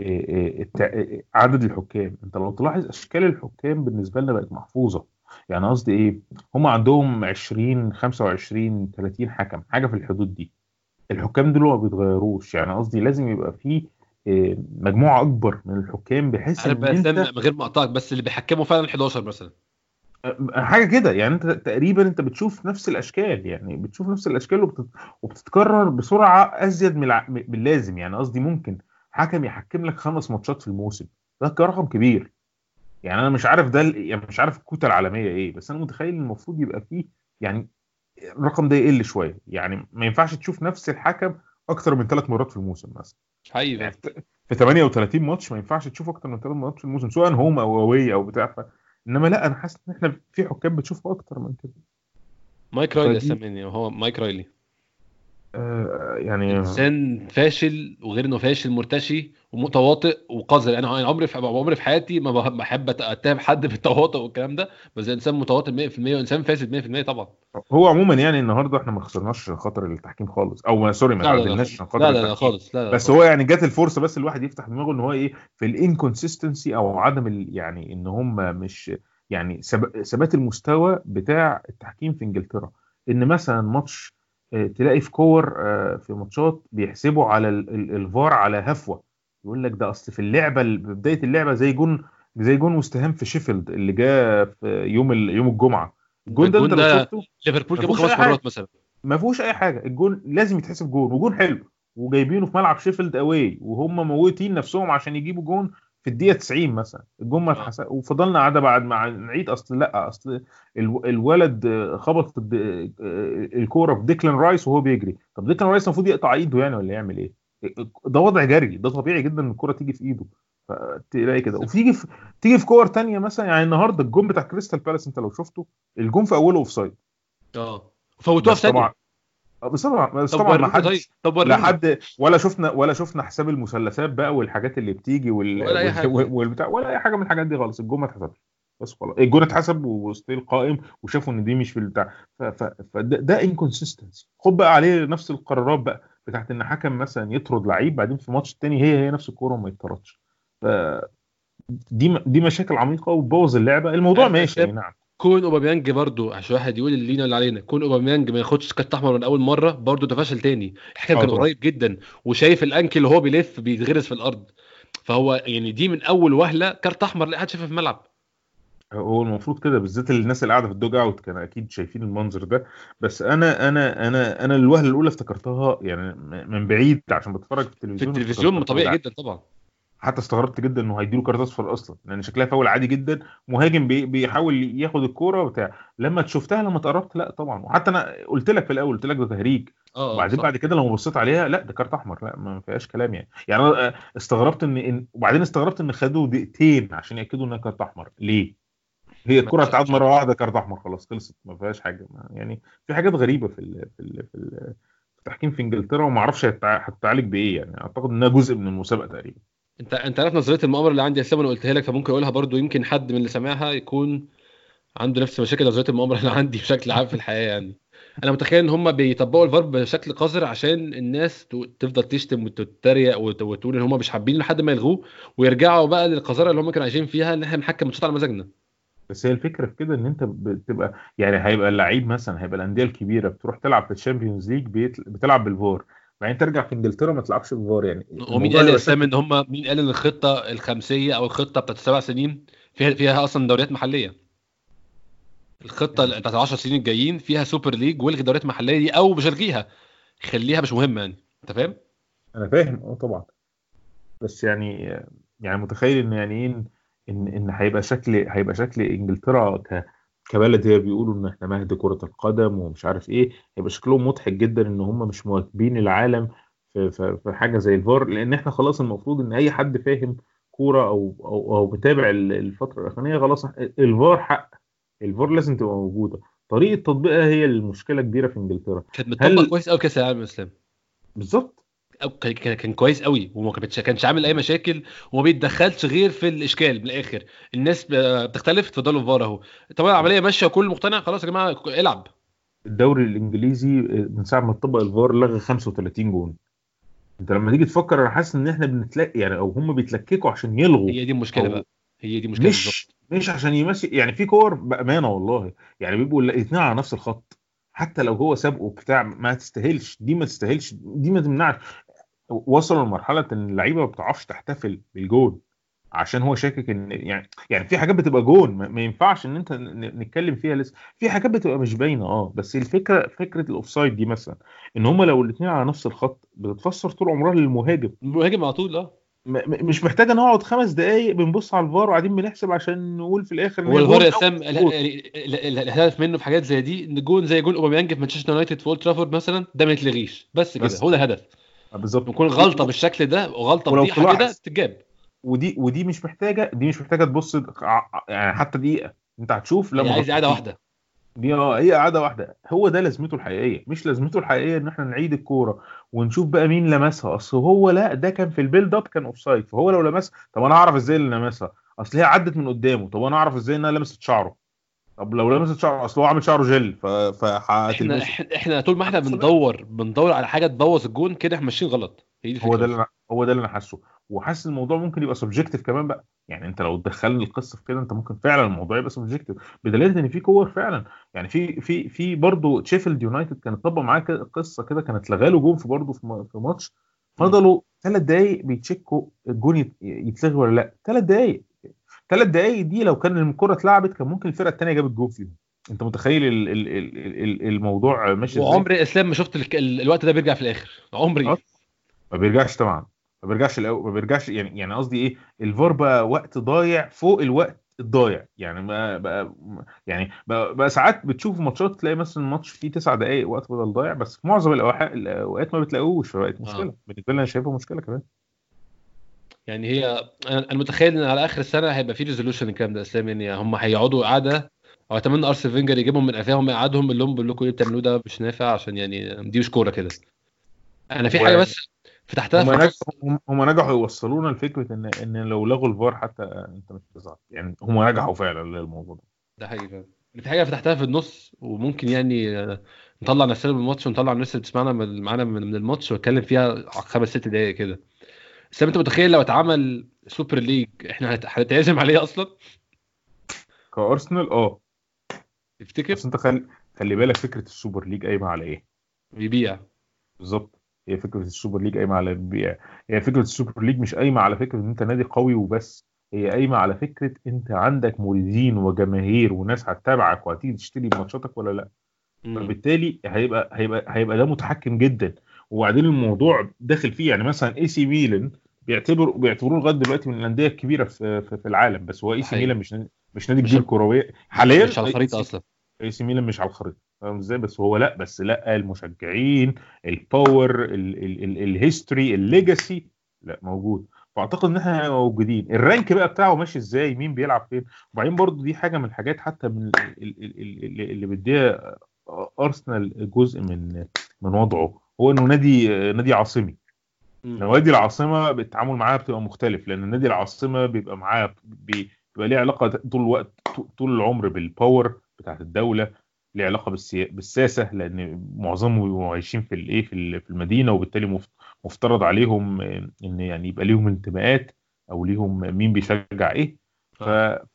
إيه إيه إيه عدد الحكام. انت لو تلاحظ اشكال الحكام بالنسبة لنا بقت محفوظة. يعني قصدي إيه؟ هم عندهم 20 25 30 حكم حاجة في الحدود دي. الحكام دول ما بيتغيروش. يعني قصدي لازم يبقى في إيه، مجموعة أكبر من الحكام بحيث إن أنت من غير ما اقطعك بس اللي بيحكموا فعلا 11 مثلا. حاجة كده. يعني أنت تقريبا أنت بتشوف نفس الأشكال. يعني بتشوف نفس الأشكال وبتت... وبتتكرر بسرعة أزيد من الع... من اللازم يعني قصدي ممكن حكم يحكم لك خمس ماتشات في الموسم. ده رقم كبير. يعني أنا مش عارف ده يعني مش عارف الكوته العالمية إيه بس أنا متخيل إن المفروض يبقى فيه يعني الرقم ده يقل شوية. يعني ما ينفعش تشوف نفس الحكم أكتر من ثلاث مرات في الموسم مثلا. حقيقي. يعني في في 38 ماتش ما ينفعش تشوف أكتر من ثلاث مرات في الموسم سواء هوم أو اوي أو بتاع. ف... إنما لا أنا حاسس إن إحنا في حكام بتشوفها أكتر من كده. مايك رايلي فدي- يعني هو مايك رايلي. يعني إنسان فاشل وغير إنه فاشل مرتشي ومتواطئ وقذر. أنا عمري في عمري في حياتي ما بح- بحب أتهم حد بالتواطؤ والكلام ده بس إنسان متواطئ 100% وإنسان فاسد 100% طبعا. هو عموما يعني النهارده إحنا ما خسرناش عشان خاطر التحكيم خالص أو sorry ما تعادلناش عشان خاطر لا لا, لا خالص لا لا بس خالص. هو يعني جات الفرصة بس الواحد يفتح دماغه إن هو إيه في ال inconsistency أو عدم ال يعني إن هم مش يعني ثب- ثبات المستوى بتاع التحكيم في إنجلترا. إن مثلا ماتش آه، تلاقي في كور آه، في ماتشات بيحسبوا على ال- ال- الفار على هفوة. يقول لك ده أصل في اللعبة ال- بداية اللعبة زي جون زي جون وستهام في شيفيلد اللي جه في يوم يوم الجمعة. الجون ده أنت لو شفته ليفربول مفيهوش خمس. مرات مثلا. ما فيهوش أي حاجة. الجون لازم يتحسب جون وجون حلو. وجايبينه في ملعب شيفيلد away وهم موتين نفسهم عشان يجيبوا جون في الدقيقة 90 مثلا الجون ما آه. اتحسب وفضلنا قاعدة بعد ما نعيد أصل لأ أصل الو- الولد خبط الكورة في ديكلان رايس وهو بيجري. طب ديكلان رايس المفروض يقطع إيده يعني ولا يعمل إيه؟ ده وضع جري ده طبيعي جدا إن الكورة تيجي في إيده. فتلاقي كده. وتيجي في تيجي في كور تانية مثلا يعني النهارده الجون بتاع كريستال بالاس أنت لو شفته الجون في أوله offside آه. فوتوها في ثانية. بس طبعا بس طبعا ما وريني طيب حدش طب لا حد ولا شفنا ولا شفنا حساب المثلثات بقى والحاجات اللي بتيجي وال... ولا. حاجة. وال- والبتاع ولا أي حاجة من الحاجات دي خالص. الجون ما اتحسبش. بس خلاص. الجون اتحسب و still قائم وشافوا إن دي مش في البتاع. ف... ف... فده ده inconsistency خد بقى عليه نفس القرارات بقى بتاعت إن حكم مثلا يطرد لعيب بعدين في ماتش التاني هي هي نفس الكورة وما يطردش ف دي دي مشاكل عميقة وبوظ اللعبة. الموضوع ماشي نعم. كون أوباميانج برضو عشان واحد يقول اللي لينا اللي علينا كون أوباميانج ما ياخدش كارت احمر من أول مرة برضو ده فشل تاني. الحكم كان. قريب جدا وشايف ال ankle اللي هو بيلف بيتغرس في الأرض. فهو يعني دي من أول وهلة كارت احمر لا حد شافها في الملعب. هو المفروض كده بالذات الناس اللي قاعدة في ال dugout كانوا أكيد شايفين المنظر ده. بس أنا أنا أنا أنا الوهلة الأولى افتكرتها يعني من بعيد عشان بتفرج في في التلفزيون التلفزيون افتكرتها. طبيعي جدا طبعا. حتى استغربت جدا إنه هيديله كارت أصفر أصلا لأن شكلها فاول عادي جدا مهاجم بي بيحاول ياخد الكورة وبتاع. لما شفتها لما اتقربت لا طبعا. وحتى أنا قلت لك في الأول قلت لك ده تهريج. آه وبعدين صح. بعد كده لما بصيت عليها لا ده كارت أحمر. لا ما فيهاش كلام يعني. يعني أنا آه، استغربت إن وبعدين استغربت إن خدوا دقيقتين عشان يأكدوا إنها كارت أحمر. ليه؟ هي الكره مش- اتعاد مرة واحدة كارت أحمر خلاص خلصت ما فيهاش حاجة. يعني في حاجات غريبة في ال في ال في, ال في التحكيم في إنجلترا وما أعرفش هتتع- هتتعالج بإيه يعني. أعتقد إنها جزء من المسابقة تقريبا. انت انت عارف نظرية المؤامرة اللي عندي اسلام أنا قلتها لك فممكن أقولها برضو يمكن حد من اللي سامعها يكون عنده نفس مشاكل نظرية المؤامرة اللي عندي بشكل عام في الحياة يعني. أنا متخيل إن هم بيطبقوا الفار بشكل قذر عشان الناس تفضل تشتم وتتريق وت- وتقول إن هم مش حابين لحد ما يلغوه ويرجعوا بقى للقذارة اللي هم كانوا عايشين فيها إن إحنا بنحكم على مزاجنا. بس هي الفكرة في كده إن أنت بتبقى يعني هيبقى اللعيب مثلا هيبقى الأندية الكبيرة بتروح تلعب في ال Champions League بتلعب بالفار. بعدين ترجع في إنجلترا ما تلعبش بالفار يعني. ومين قال يا اسلام إن هم مين قال إن الخطة الخمسية أو الخطة بتاعت السبع سنين فيها فيها أصلا دوريات محلية؟ الخطة يعني- بتاعت 10 سنين الجايين فيها Super League وإلغي الدوريات المحليه دي أو مش الغيها خليها مش مهمة يعني. أنت فاهم؟ أنا فاهم. أه طبعا. بس يعني يعني متخيل إن يعني إيه ان إن هيبقى شكل هيبقى شكل إنجلترا ك كبلد هي بيقولوا إن إحنا مهد كرة القدم ومش عارف إيه هيبقى شكلهم مضحك جدا إن هم مش مواكبين العالم في, في, في حاجة زي الفار لأن إحنا خلاص المفروض إن أي حد فاهم كورة أو أو أو متابع ال- الفترة الاخرانيه خلاص الفار حق الفار لازم تبقى موجودة. طريقة تطبيقها هي المشكلة كبيرة في إنجلترا. كانت متطبق هل- كويس قوي كأس العالم إسلام. بالظبط. كان كويس قوي وما كانش عامل أي مشاكل وما بيتدخلش غير في الإشكال من الآخر. الناس بتختلف اتفضلوا الفار أهو. طبعا العملية ماشية وكل مقتنع؟ خلاص يا جماعة العب. الدوري الإنجليزي من ساعة ما اتطبق الفار لغى 35 جون. انت لما تيجي تفكر أنا حاسس إن إحنا بنتلاقي يعني أو هم بيتلككوا عشان يلغوا. هي دي المشكلة بقى. هي دي بالظبط مش مش عشان يمشي يعني في كور بأمانة والله. يعني بيبقوا الاثنين على نفس الخط. حتى لو هو سابقه بتاع ما تستاهلش. دي ما تستاهلش. دي ما تمنعش. وصلوا لمرحلة إن اللعيبة ما بتعرفش تحتفل بالجون عشان هو شاكك إن يعني يعني في حاجات بتبقى جون ما ينفعش إن أنت نتكلم فيها لسه. في حاجات بتبقى مش باينة آه بس الفكرة فكرة ال offside دي مثلا إن هم لو الاثنين على نفس الخط بتتفسر طول عمرها للمهاجم. المهاجم على طول آه. مش محتاجه نقعد خمس دقايق بنبص على الفار وقاعدين بنحسب عشان نقول في الآخر هو هي الفار يا ال- الهدف منه في حاجات زي دي إن جون زي جون أوباميانج في مانشستر يونايتد في أولد ترافورد مثلا ده ما يتلغيش بس كده. هو ده الهدف بالظبط. يكون غلطة بالشكل ده وغلطه ولو فضيحه كده تتجاب. ودي ودي مش محتاجة دي مش محتاجة تبص يعني حتى دقيقة. انت هتشوف لما عايز قاعدة واحدة. دي آه هي قاعدة واحدة. هو ده لازمته الحقيقية. مش لازمته الحقيقية ان إحنا نعيد الكورة ونشوف بقى مين لمسها. اصل هو لا ده كان في ال build up كان offside فهو لو لمسها طب أنا هعرف إزاي اللي لمسها؟ اصل هي عدت من قدامه. طب أنا اعرف إزاي انها لمست شعره؟ طب لو لمست شعره أصل هو عامل شعره جل ف... إحنا إحنا طول ما إحنا بندور بندور على حاجة تبوظ الجون كده إحنا ماشيين غلط. هي دي هو ده اللي هو ده اللي أنا حاسه. وحاسس الموضوع ممكن يبقى subjective كمان بقى. يعني أنت لو دخلنا القصة في كده أنت ممكن فعلا الموضوع يبقى subjective بدليل إن في كور فعلا. يعني في في في برضه شيفيلد يونايتد كان طبق معاه كده- قصة كده كانت لغى له جون في برضه في ماتش. فضلوا ثلاث دقايق بيتشيكوا الجون يت- يتلغي ولا لأ. ثلاث دقايق. ثلاث دقايق دي لو كان الكرة اتلعبت كان ممكن الفرقة الثانية جابت جون فيهم. انت متخيل ال ال ال ال الموضوع ماشي إزاي؟ وعمري اسلام ما شفت ال- الوقت ده بيرجع في الآخر. عمري. ما بيرجعش طبعا. ما بيرجعش الأو... ما بيرجعش يعني يعني قصدي إيه؟ الفار بقى وقت ضايع فوق الوقت الضايع. يعني ما بقى يعني بقى, بقى ساعات بتشوف ماتشات تلاقي مثلا الماتش فيه تسع دقائق وقت بدل ضايع بس في معظم الأوقات الأوقات ما بتلاقوش فبقت مشكلة. آه. بالنسبة لي أنا شايفها مشكلة كمان. يعني هي أنا متخيل إن على آخر السنة هيبقى في resolution الكلام ده إسلام. يعني هم هيقعدوا قعدة أو اتمنى ارسين فينجر يجيبهم من قفاهم يقعدهم يقول لهم بقول لكم إيه بتعملوه ده مش نافع عشان يعني دي مش كورة كده. أنا في حاجة بس فتحتها هم النص هم- نجحوا يوصلونا لفكرة إن إن لو لغوا الفار حتى أنت مش هتزعل. يعني هم نجحوا فعلا للموضوع ده. ده حقيقي فعلا. في حاجة فتحتها في النص وممكن يعني آه، نطلع نفسنا من الماتش ونطلع الناس اللي بتسمعنا معانا من الماتش واتكلم فيها خمس ست دقايق كده. بس انت متخيل لو اتعمل Super League إحنا هنت- هنتعزم عليه أصلا؟ كأرسنال آه. تفتكر؟ بس انت خلي خلي بالك فكرة ال Super League قايمة على إيه؟ بيبيع بالظبط. هي فكرة ال Super League قايمة على البيع هي فكرة ال Super League مش قايمة على فكرة إن أنت نادي قوي وبس. هي قايمة على فكرة أنت عندك موردين وجماهير وناس هتتابعك وهتيجي تشتري ماتشاتك ولا لأ. فبالتالي هيبقى هيبقى هيبقى ده متحكم جدا. وبعدين الموضوع داخل فيه يعني مثلا اي سي ميلان بيعتبروا بيعتبروه لغاية دلوقتي من الأندية الكبيرة في في, في العالم بس هو إي سي. ميلان مش مش نادي كبير كرويا حاليا مش على الخريطة أصلا. إي سي ميلان مش على الخريطة. فاهم إزاي؟ بس هو لأ بس لأ المشجعين ال power ال history ال legacy لأ موجود. فأعتقد إن إحنا موجودين. ال rank بقى بتاعه ماشي إزاي؟ مين بيلعب فين؟ وبعدين برضو دي حاجة من الحاجات حتى من اللي بيديها أرسنال جزء من من وضعه. هو إنه نادي نادي عاصمي. نوادي العاصمة التعامل معاها بتبقى مختلف لأن نادي العاصمة بيبقى معاه بيبقى ليه علاقة طول الوقت طول العمر بالباور بتاعت الدولة ليه علاقة بالسياسة لأن معظمهم بيبقوا عايشين في الإيه في المدينة وبالتالي مفترض عليهم إن يعني يبقى ليهم انتماءات أو ليهم مين بيشجع إيه. ف...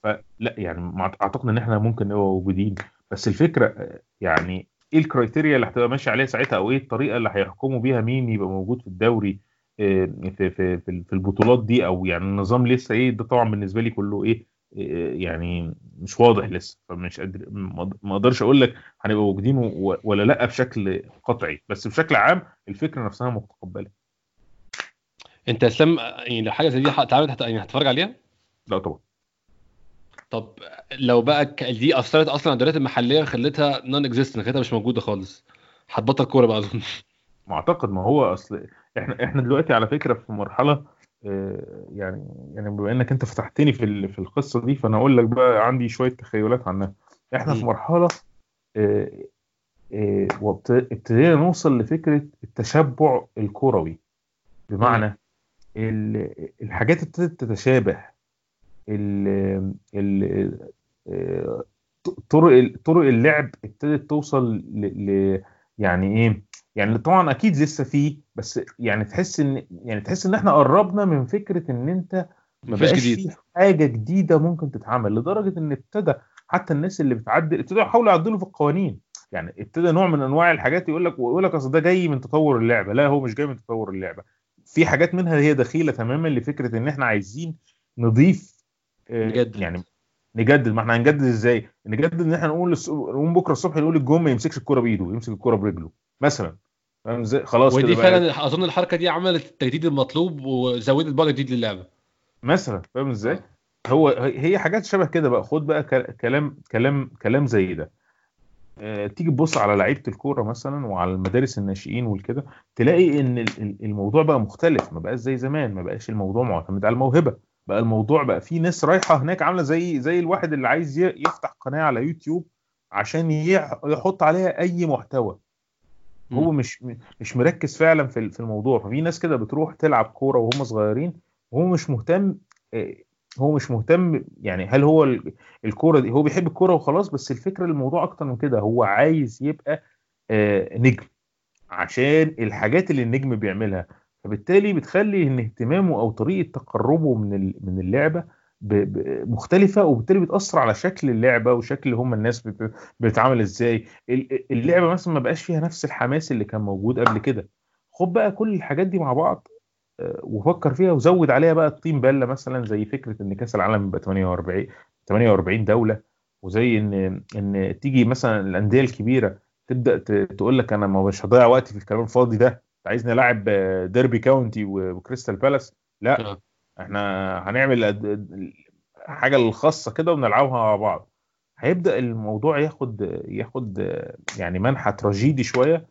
فلا يعني أعتقد إن إحنا ممكن نبقى موجودين. بس الفكرة يعني إيه الكرايتيريا اللي هتبقى ماشي عليها ساعتها أو إيه الطريقة اللي هيحكموا بيها مين يبقى موجود في الدوري؟ آه، في في في البطولات دي أو يعني النظام لسه إيه ده طبعا بالنسبة لي كله إيه آه، يعني مش واضح لسه فمش قادر ما أقدرش أقول لك هنبقى موجودين ولا لأ بشكل قطعي بس بشكل عام الفكرة نفسها متقبلة. أنت اسلام يعني لو حاجة زي دي اتعملت يعني هتتفرج عليها؟ لا طبعا. طب لو بقى دي أثرت أصلا على الدوريات المحلية خلتها نون اكزيستنت خلتها مش موجودة خالص هتبطل كورة بقى أظن؟ ما أعتقد ما هو أصل إحنا إحنا دلوقتي على فكرة في مرحلة آه، يعني يعني بما إنك أنت فتحتني في في القصة دي فأنا أقول لك بقى عندي شوية تخيلات عنها. إحنا في مرحلة آه، آه، ابتدينا نوصل لفكرة التشبع الكروي. بمعنى الحاجات ابتدت تتشابه. طرق طرق اللعب ابتدت توصل ل يعني إيه؟ يعني طبعا أكيد لسه فيه بس يعني تحس إن يعني تحس إن إحنا قربنا من فكرة إن أنت ما بقاش جديد. في حاجة جديدة ممكن تتعمل لدرجة إن ابتدى حتى الناس اللي بتعدل ابتدوا يحاولوا يعدلوا في القوانين. يعني ابتدى نوع من أنواع الحاجات يقول لك يقول لك أصل ده جاي من تطور اللعبة. لا هو مش جاي من تطور اللعبة. في حاجات منها هي دخيلة تماما لفكرة إن إحنا عايزين نضيف آه، نجدد. يعني نجدد. ما إحنا هنجدد إزاي؟ نجدد إن إحنا نقول نقوم بكرة الصبح نقول الجون ما يمسكش الكوره بإيده يمسك الكوره برجله مثلا. فاهم إزاي؟ خلاص ودي فعلا أظن الحركة دي عملت التجديد المطلوب وزودت بعد جديد للعبه مثلا فاهم إزاي؟ هو هي حاجات شبه كده بقى. خد بقى كلام كلام كلام زي ده. أه تيجي تبص على لعيبة الكورة مثلا وعلى المدارس الناشئين والكده تلاقي إن الموضوع بقى مختلف. ما بقاش زي زمان. ما بقاش الموضوع معتمد على الموهبة. بقى الموضوع بقى في ناس رايحة هناك عاملة زي زي الواحد اللي عايز يفتح قناة على يوتيوب عشان يحط عليها أي محتوى. هو مش مش مركز فعلا في في الموضوع. ففي ناس كده بتروح تلعب كورة وهم صغيرين وهو مش مهتم هو مش مهتم يعني هل هو الكورة دي هو بيحب الكورة وخلاص بس الفكرة الموضوع أكتر من كده هو عايز يبقى نجم عشان الحاجات اللي النجم بيعملها. فبالتالي بتخلي إن اهتمامه أو طريقة تقربه من من اللعبة مختلفة وبالتالي بتأثر على شكل اللعبة وشكل هم الناس بتتعامل إزاي. اللعبة مثلا ما بقاش فيها نفس الحماس اللي كان موجود قبل كده. خد بقى كل الحاجات دي مع بعض آه، وفكر فيها وزود عليها بقى الطين بلة مثلا زي فكرة إن كأس العالم يبقى 48 48 دولة وزي ان إن تيجي مثلا الأندية الكبيرة تبدأ تقول لك أنا مش هضيع وقتي في الكلام الفاضي ده عايزني ألعب ديربي كاونتي وكريستال بالاس لا. آه. إحنا هنعمل حاجة الخاصة كده ونلعبها مع بعض. هيبدأ الموضوع ياخد ياخد يعني منحى تراجيدي شوية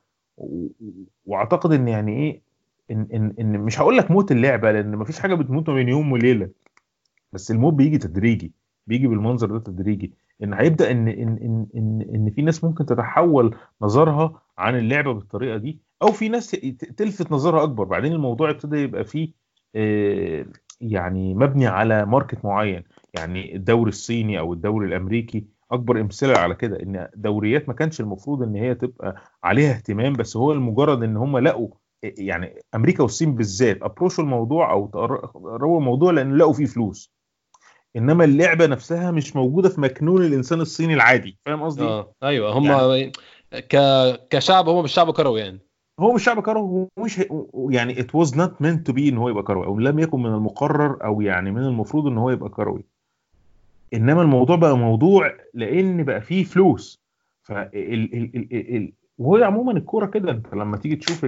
واعتقد إن يعني إيه ان ان, إن مش هقول لك موت اللعبة لأن مفيش حاجة بتموت بين يوم وليلة. بس الموت بيجي تدريجي بيجي بالمنظر ده تدريجي. إن هيبدأ ان ان ان ان, إن في ناس ممكن تتحول نظرها عن اللعبة بالطريقة دي أو في ناس تلفت نظرها أكبر. بعدين الموضوع ابتدى يبقى فيه آه، يعني مبني على ماركت معين يعني الدوري الصيني أو الدوري الأمريكي أكبر امثله على كده إن دوريات ما كانش المفروض إن هي تبقى عليها اهتمام بس هو المجرد إن هم لقوا يعني أمريكا والصين بالذات approach وا الموضوع أو تقربوا الموضوع لأن لقوا فيه فلوس إنما اللعبة نفسها مش موجودة في مكنون الإنسان الصيني العادي فاهم قصدي؟ آه أيوه هم يعني... ك... كشعب هم مش شعب كروي يعني هو مش شعب كروي ومش يعني it was not meant to be إن هو يبقى كروي أو لم يكن من المقرر أو يعني من المفروض إن هو يبقى كروي. إنما الموضوع بقى موضوع لأن بقى فيه فلوس. ف وهي عموما الكورة كده. أنت لما تيجي تشوف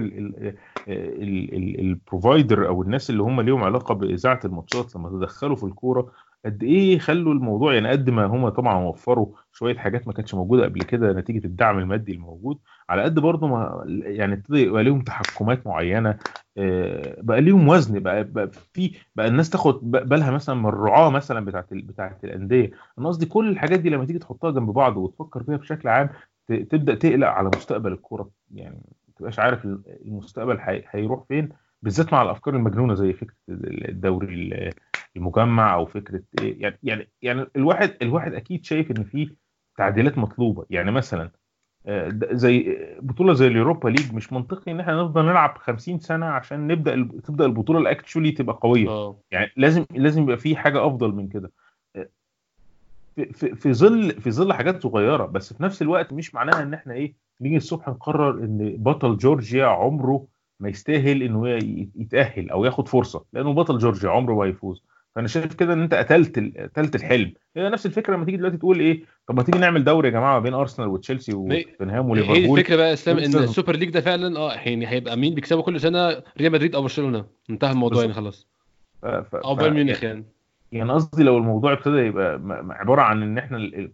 البروفايدر أو الناس اللي هم ليهم علاقة بإذاعة الماتشات لما تدخلوا في الكورة قد إيه خلوا الموضوع يعني قد ما هم طبعا وفروا شوية حاجات ما كانتش موجودة قبل كده نتيجة الدعم المادي الموجود على قد برضه ما يعني ابتدى يبقى ليهم تحكمات معينة آه، بقى ليهم وزن بقى, بقى في بقى الناس تاخد بالها مثلا من الرعاة مثلا بتاعت بتاعت الأندية. أنا قصدي كل الحاجات دي لما تيجي تحطها جنب بعض وتفكر فيها بشكل عام تبدأ تقلق على مستقبل الكورة. يعني ما تبقاش عارف المستقبل هيروح فين. بالذات مع الأفكار المجنونة زي فكرة الدوري المجمع أو فكرة إيه يعني يعني يعني الواحد الواحد أكيد شايف إن في تعديلات مطلوبة. يعني مثلا آه، زي بطولة زي اليوروبا ليج مش منطقي إن إحنا نفضل نلعب 50 سنة عشان نبدأ تبدأ البطولة ال actually تبقى قوية. أوه. يعني لازم لازم يبقى في حاجة أفضل من كده. آه، في, في ظل في ظل حاجات صغيرة بس في نفس الوقت مش معناها إن إحنا إيه نيجي الصبح نقرر إن بطل جورجيا عمره ما يستاهل إنه يتأهل أو ياخد فرصة لأنه بطل جورجيا عمره ما هيفوز فأنا شايف كده إن أنت قتلت قتلت الحلم. هي نفس الفكرة لما تيجي دلوقتي تقول إيه طب ما تيجي نعمل دوري يا جماعة ما بين أرسنال وتشيلسي وتوتنهام وليفربول. هي الفكرة بقى إسلام إن السوبر ليج ده فعلا آه يعني هيبقى مين بيكسبه كل سنة؟ ريال مدريد أو برشلونة. انتهى الموضوع يعني خلاص. أو بايرن ميونخ يعني. يعني قصدي لو الموضوع ابتدى يبقى عبارة عن إن إحنا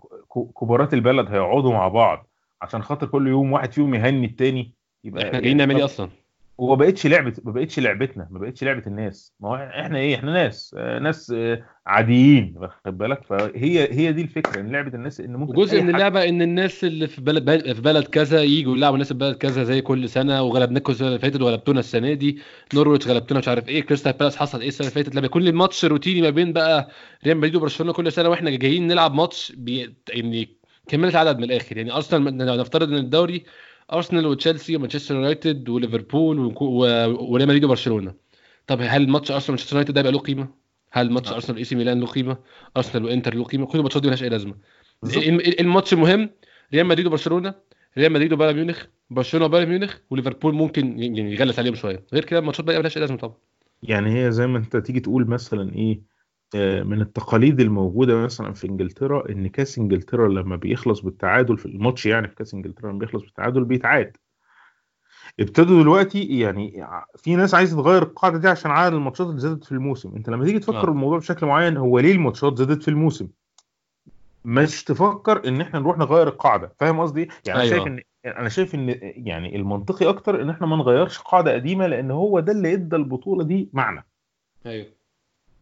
كبارات البلد هيقعدوا مع بعض عشان خاطر كل يوم واحد فيهم يهني التاني يبقى إحنا جايين نعمل إيه أصلا؟ وما بقتش لعبه ما بقتش لعبتنا ما بقتش لعبة الناس. ما هو إحنا إيه؟ إحنا ناس آه، ناس آه، عاديين واخد بالك؟ فهي هي دي الفكرة إن لعبة الناس إن ممكن جزء من اللعبة إن الناس اللي في بلد في بلد كذا يجوا يلعبوا ناس في بلد كذا زي كل سنة وغلبناكم السنة اللي فاتت وغلبتونا السنة دي. نورويتش غلبتونا مش عارف إيه. كريستال بالاس حصل إيه السنة اللي فاتت؟ لما كل ماتش روتيني ما بين بقى ريال مدريد وبرشلونة كل سنة وإحنا جايين نلعب ماتش بي... يعني كملت عدد من الآخر. يعني أرسنال نفترض إن الدوري أرسنال وتشيلسي ومانشستر يونايتد وليفربول وريال مدريد وبرشلونة. طب هل ماتش أرسنال ومانشستر يونايتد ده يبقى له قيمة؟ هل ماتش أرسنال إيه سي ميلان له قيمة؟ أرسنال وإنتر له قيمة؟ كل الماتشات دي مالهاش أي لازمة. الماتش المهم ريال مدريد وبرشلونة. ريال مدريد وبايرن ميونخ. برشلونة وبايرن ميونخ. وليفربول ممكن يعني يغلس عليهم شوية. غير كده الماتشات بقى مالهاش أي لازمة طبعا. يعني هي زي ما أنت تيجي تقول مثلا إيه من التقاليد الموجودة مثلا في إنجلترا إن كاس إنجلترا لما بيخلص بالتعادل في الماتش يعني في كاس إنجلترا لما بيخلص بالتعادل بيتعاد. ابتدوا دلوقتي يعني في ناس عايزة تغير القاعدة دي عشان عدد الماتشات اللي زادت في الموسم. أنت لما تيجي تفكر آه. الموضوع بشكل معين هو ليه الماتشات زادت في الموسم؟ مش تفكر إن إحنا نروح نغير القاعدة. فاهم قصدي؟ يعني أيوة. شايف إن أنا شايف إن يعني المنطقي أكتر إن إحنا ما نغيرش قاعدة قديمة لأن هو ده اللي إدى البطولة دي معنى. أيوه.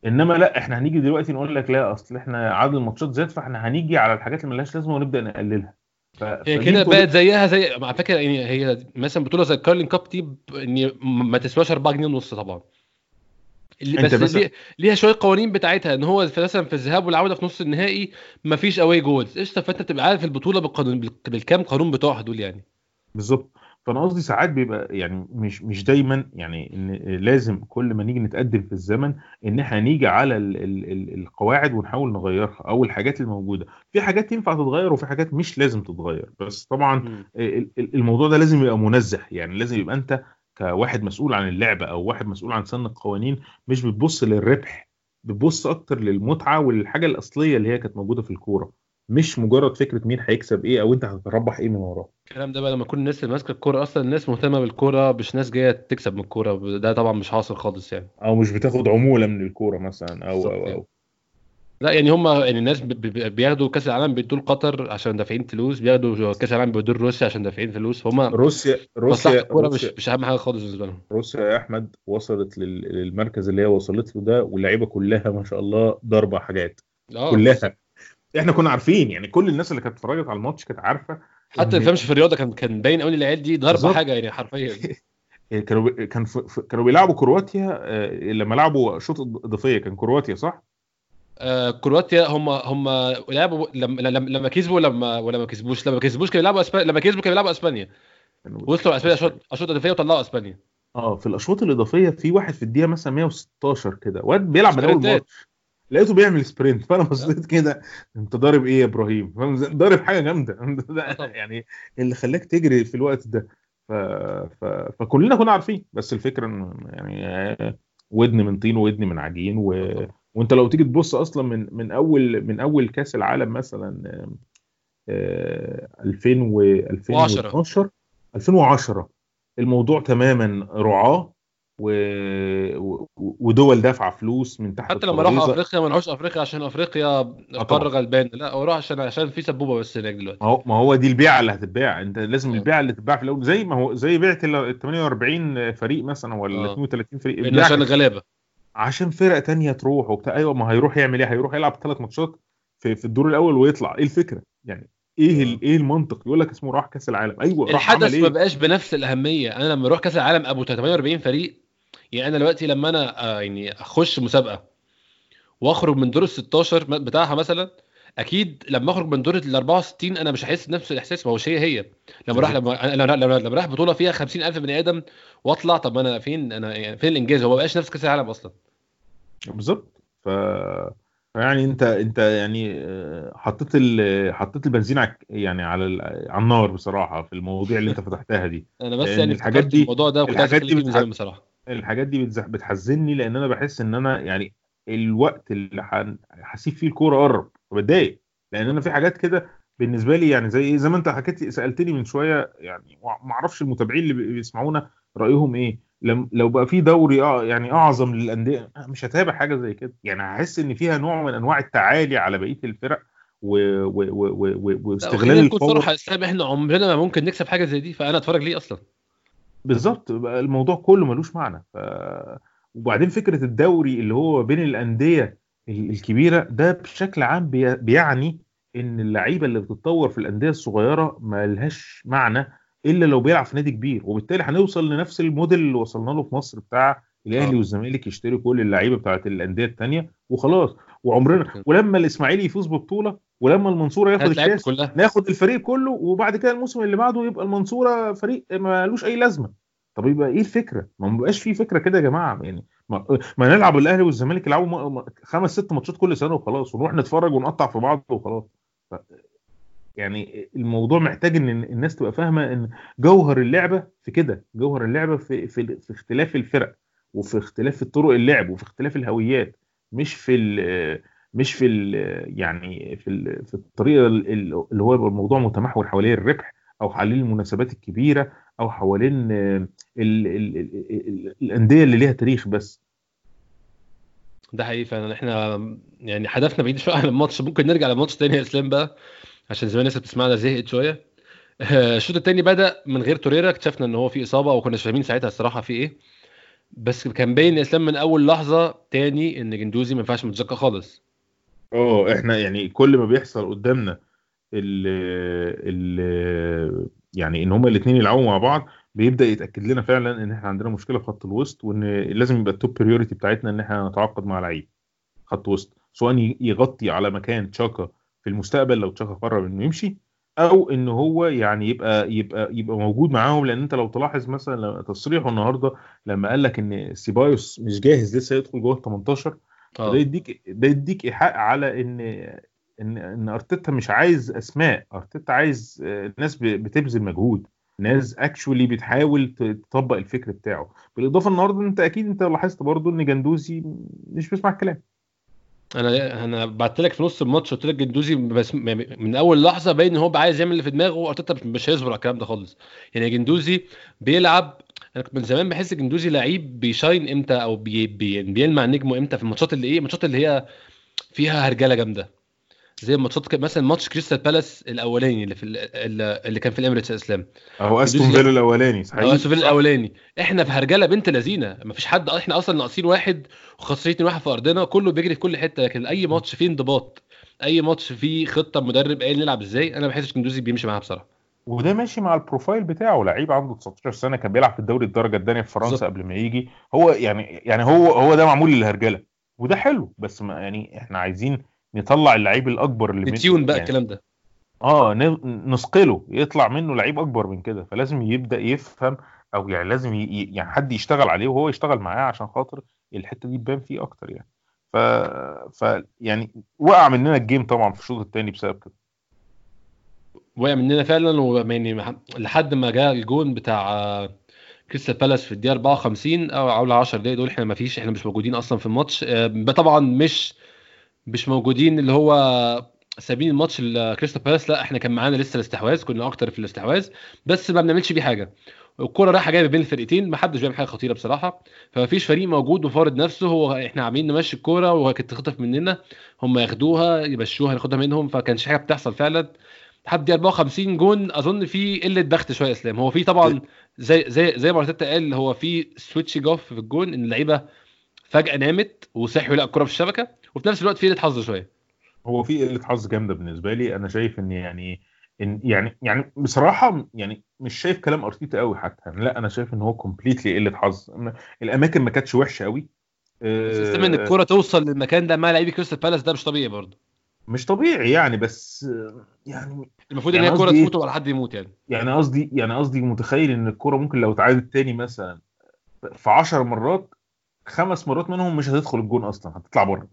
إنما لا إحنا هنيجي دلوقتي نقول لك لا أصل إحنا عدد الماتشات زاد فإحنا هنيجي على الحاجات اللي ملهاش لازمة ونبدأ نقللها. هي كده بقت زيها زي على فكرة يعني هي مثلا بطولة زي الكارلين كاب دي إن ما تسواش 4 جنيه ونص طبعا. بس بس ليها شوية قوانين بتاعتها إن هو مثلا في الذهاب والعودة في نص النهائي ما فيش away goals قشطة فأنت بتبقى عارف البطولة بالقانون بالكام قانون بتوعها دول يعني. بالظبط. فأنا قصدي ساعات بيبقى يعني مش مش دايما يعني إن لازم كل ما نيجي نتقدم في الزمن إن إحنا نيجي على ال ال القواعد ونحاول نغيرها أو الحاجات الموجودة. في حاجات ينفع تتغير وفي حاجات مش لازم تتغير بس طبعا الموضوع ده لازم يبقى منزه. يعني لازم يبقى أنت كواحد مسؤول عن اللعبة أو واحد مسؤول عن سن القوانين مش بتبص للربح بتبص أكتر للمتعة والحاجة الأصلية اللي هي كانت موجودة في الكورة. مش مجرد فكرة مين هيكسب إيه أو أنت هتربح إيه من وراه. الكلام ده بقى لما يكون الناس اللي ماسكة الكورة أصلا الناس مهتمة بالكورة مش ناس جاية تكسب من الكورة. ده طبعا مش حاصل خالص يعني. أو مش بتاخد عمولة من الكورة مثلا أو أو, أو. لا يعني هم يعني الناس بياخدوا كأس العالم بيدوا قطر عشان دافعين فلوس بياخدوا كأس العالم بيدوا روسيا عشان دافعين فلوس. هم روسيا روسيا الكورة مش مش أهم حاجة خالص بالنسبة لهم. روسيا يا أحمد وصلت للمركز اللي هي وصلت له ده واللعيبة كلها ما شاء الله ضاربة حاجات. آه، كلها. إحنا كنا عارفين يعني كل الناس اللي كانت اتفرجت على الماتش كانت عارفة حتى اللي فهمش في الرياضة كان كان باين قوي العيال دي ضربه حاجة يعني حرفيا. [LAUGHS] كانوا كان كانوا بيلعبوا كرواتيا آه، لما لعبوا شوط اضافيه كان كرواتيا صح؟ آه كرواتيا هم هم لعبوا لما لما كسبوا لما ولا ما كسبوش لما كسبوش كانوا بيلعبوا أسبانيا لما كسبوا كانوا بيلعبوا أسبانيا. وصلوا أسبانيا اشواط اضافيه وطلعوا أسبانيا. آه في الاشواط الإضافية في واحد في الدقيقة مثلا 116 كده واد بيلعب من أول ماتش. لقيته بيعمل سبرنت فأنا بصيت كده أنت ضارب إيه يا إبراهيم؟ ضارب حاجة جامدة. [LAUGHS] يعني اللي خلاك تجري في الوقت ده. ف... ف... فكلنا كنا عارفين. بس الفكرة ان يعني ودن من طين وودن من عجين و... وأنت لو تيجي تبص أصلا من من أول من أول كأس العالم مثلا 2000 و 2012 2010 الموضوع تماما رعاه. و... و... ودول دافعة فلوس من تحت حتى لما راحوا الترابيزة. أفريقيا ما راحوش أفريقيا عشان أفريقيا. قاره غلبان. لا هو راح عشان عشان في سبوبة بس هناك دلوقتي. ما هو ما هو دي البيعة اللي هتتباع. أنت لازم آه. البيعة اللي تتباع في الأول. زي ما هو زي بيعة ال 48 فريق مثلا ولا آه. 32 فريق. لأن البيعة عشان الغلابة. عشان فرق تانية تروح وبتاع. أيوه ما هيروح يعمل إيه؟ هيروح يلعب ثلاث ماتشات في, في الدور الأول ويطلع. إيه الفكرة؟ يعني إيه ال- إيه المنطق؟ يقول لك اسمه راح كأس العالم. أيوه راح الحدث ما إيه؟ بقاش بنفس الأهمية. أنا لما أروح كأس العالم أبو 48 فريق يعني أنا دلوقتي لما أنا آه، يعني أخش مسابقة وأخرج من دور ال 16 م- بتاعها مثلا أكيد لما أخرج من دور ال 64 أنا مش هحس بنفس الإحساس ما هوش هي هي. لما راح لما لما لما لما راح بطولة فيها 50000 بني آدم وأطلع طب أنا فين أنا يعني فين الإنجاز؟ هو ما بقاش نفس كأس العالم أصلا. بالظبط. ف يعني أنت أنت يعني آه، حطيت ال... حطيت البنزين على يعني على ال... على النار بصراحة في المواضيع اللي أنت فتحتها دي. [LAUGHS] أنا بس يعني الحاجات دي- الموضوع ده وكنت عايز بتح- بصراحة. الحاجات دي. بتحزني لأن أنا بحس إن أنا يعني الوقت اللي هسيب فيه الكورة قرب فبتضايق لأن أنا في حاجات كده بالنسبة لي يعني زي إيه زي ما أنت حكيت سألتني من شوية يعني ما أعرفش المتابعين اللي بي- بيسمعونا رأيهم إيه. لم... لو بقى في دوري آه يعني أعظم للأندية مش هتابع حاجة زي كده. يعني هحس إن فيها نوع من أنواع التعالي على بقية الفرق و... و... و... و... و... لا، واستغلال القوه صراحة إحنا عمرنا ما ممكن نكسب حاجة زي دي فأنا أتفرج ليه أصلا؟ بالظبط. الموضوع كله ملوش معنى. ف... وبعدين فكرة الدوري اللي هو بين الأندية ال- الكبيرة ده بشكل عام بي... بيعني إن اللعيبة اللي بتتطور في الأندية الصغيرة ما لهاش معنى إلا لو بيلعب في نادي كبير. وبالتالي هنوصل لنفس الموديل اللي وصلنا له في مصر بتاع الأهلي آه. والزمالك يشتروا كل اللعيبه بتاعت الأندية الثانية وخلاص. وعمرنا ولما الإسماعيلي يفوز ببطولة ولما المنصورة ياخد الكاس كلها. ناخد الفريق كله وبعد كده الموسم اللي بعده يبقى المنصورة فريق مالوش أي لازمة. طب يبقى إيه الفكرة؟ ما بقاش في فكرة كده يا جماعة يعني ما, ما نلعب الأهلي والزمالك يلعبوا خمس ست ماتشات كل سنة وخلاص ونروح نتفرج ونقطع في بعض وخلاص. ف- يعني الموضوع محتاج إن الناس تبقى فاهمة إن جوهر اللعبة في كده جوهر اللعبة في في, في اختلاف الفرق وفي اختلاف طرق اللعب وفي اختلاف الهويات مش في ال مش في ال يعني في ال في الطريقة ال- ال- اللي هو يبقى الموضوع متمحور حوالين الربح أو حوالين المناسبات الكبيرة أو حوالين ال ال ال ال الأندية اللي ليها تاريخ بس. ده حقيقي فعلا. إحنا يعني هدفنا بعيد شوية عن الماتش. ممكن نرجع لماتش تاني يا إسلام بقى عشان زمان الناس بتسمعنا زهقت شوية. آه، الشوط التاني بدأ من غير توريرا. اكتشفنا إن هو في إصابة وكنا فاهمين ساعتها الصراحة في إيه. بس كان باين يا إسلام من أول لحظة تاني إن جندوزي ما ينفعش متزكى خالص. آه إحنا يعني كل ما بيحصل قدامنا ال ال يعني ان هما الاثنين يلعبوا مع بعض بيبدأ يتأكد لنا فعلا إن إحنا عندنا مشكلة في خط الوسط وإن لازم يبقى ال top priority بتاعتنا إن إحنا نتعاقد مع لعيب خط وسط سواء يغطي على مكان تشاكا في المستقبل لو تشاكا قرر إنه يمشي أو إن هو يعني يبقى يبقى يبقى موجود معاهم لأن أنت لو تلاحظ مثلا تصريحه النهارده لما قال لك إن سيبايوس مش جاهز لسه يدخل جوه ال 18 آه ده يديك ده يديك إيحاء على إن إن إن أرتيتا مش عايز أسماء. أرتيتا عايز آه، ناس بتبذل مجهود. ناس اكشولي بتحاول تطبق الفكر بتاعه. بالإضافة النهارده أنت أكيد أنت لاحظت برضو إن جندوزي مش بيسمع الكلام. أنا أنا بعت لك في نص الماتش قلت لك جندوزي بس من أول لحظة باين إن هو عايز يعمل اللي في دماغه وأرتيتا مش هيصبر على الكلام ده خالص. يعني جندوزي بيلعب أنا كنت من زمان بحس جندوزي لعيب بي shine إمتى أو بي بي بيلمع نجمه إمتى في الماتشات اللي إيه الماتشات اللي هي فيها هرجلة جامدة. زي ماتشات مثلا ماتش كريستال بالاس الأولاني اللي في ال- ال- اللي كان في الإميريتس إسلام. أهو أستون فيلا الأولاني صحيح؟ آه سوفيل الأولاني. إحنا في هرجلة بنت لذينة. مفيش حد إحنا أصلا ناقصين واحد وخسرين واحد في أرضنا كله بيجري في كل حتة لكن أي ماتش فيه انضباط أي ماتش فيه خطة مدرب قايل نلعب إزاي أنا ما بحسش جندوزي بيمشي معاها بصراحة. وده ماشي مع البروفايل بتاعه. لعيب عنده 19 سنة كان بيلعب في الدوري الدرجة الثانية في فرنسا بالظبط. قبل ما يجي. هو يعني يعني هو هو ده معمول للهرجلة. وده حلو بس ما يعني إحنا عايزين نطلع اللعيب الأكبر اللي نتيون بقى يعني الكلام ده. آه نثقله يطلع منه لعيب أكبر من كده. فلازم يبدأ يفهم أو يعني لازم. ي- يعني حد يشتغل عليه وهو يشتغل معاه عشان خاطر الحتة دي تبان فيه أكتر يعني. ف... ف يعني وقع مننا ال game طبعا في الشوط الثاني بسبب كده. وقع مننا فعلا ويعني لحد ما جاء الجون بتاع آه، كريستال بالاس في الدقيقة 54 أو أو ال 10 دقايق دول إحنا ما فيش إحنا مش موجودين أصلا في الماتش. آه، طبعا مش مش موجودين اللي هو سايبين الماتش لكريستال بالاس. لا إحنا كان معانا لسه الاستحواذ كنا أكتر في الاستحواذ بس ما بنعملش بيه حاجة. الكرة رايحة جاية بين الفرقتين ما حدش بيعمل حاجة خطيرة بصراحة. فما فيش فريق موجود وفارض نفسه هو إحنا عاملين نمشي الكورة وكانت تخطف مننا هم ياخدوها يمشوها ناخدها منهم. فكانش حاجة بتحصل فعلا. لحد 54 جون أظن في قلة ضغط شوية إسلام. هو في طبعا زي زي زي ما أرتيتا قال هو في switch off في الجون إن اللعيبة فجأة نامت وصحوا يلاقوا الكوره في الشبكة وفي نفس الوقت في قلة حظ شوية. هو في قلة حظ جامدة بالنسبة لي. أنا شايف إن يعني إن يعني يعني بصراحة يعني مش شايف كلام أرتيتا قوي حتى. يعني لا أنا شايف إن هو completely قلة حظ. الأماكن ما كانتش وحشة قوي. بس اسلام إن الكوره توصل للمكان ده مع لعيبة كريستال بالاس ده مش طبيعي برضه. مش طبيعي يعني بس يعني المفروض يعني ان هي كورة قصدي إيه؟ تفوت ولا حد يموت يعني. يعني قصدي يعني قصدي متخيل إن الكورة ممكن لو اتعادت تاني مثلا في 10 مرات خمس مرات منهم مش هتدخل الجون أصلا هتطلع بره.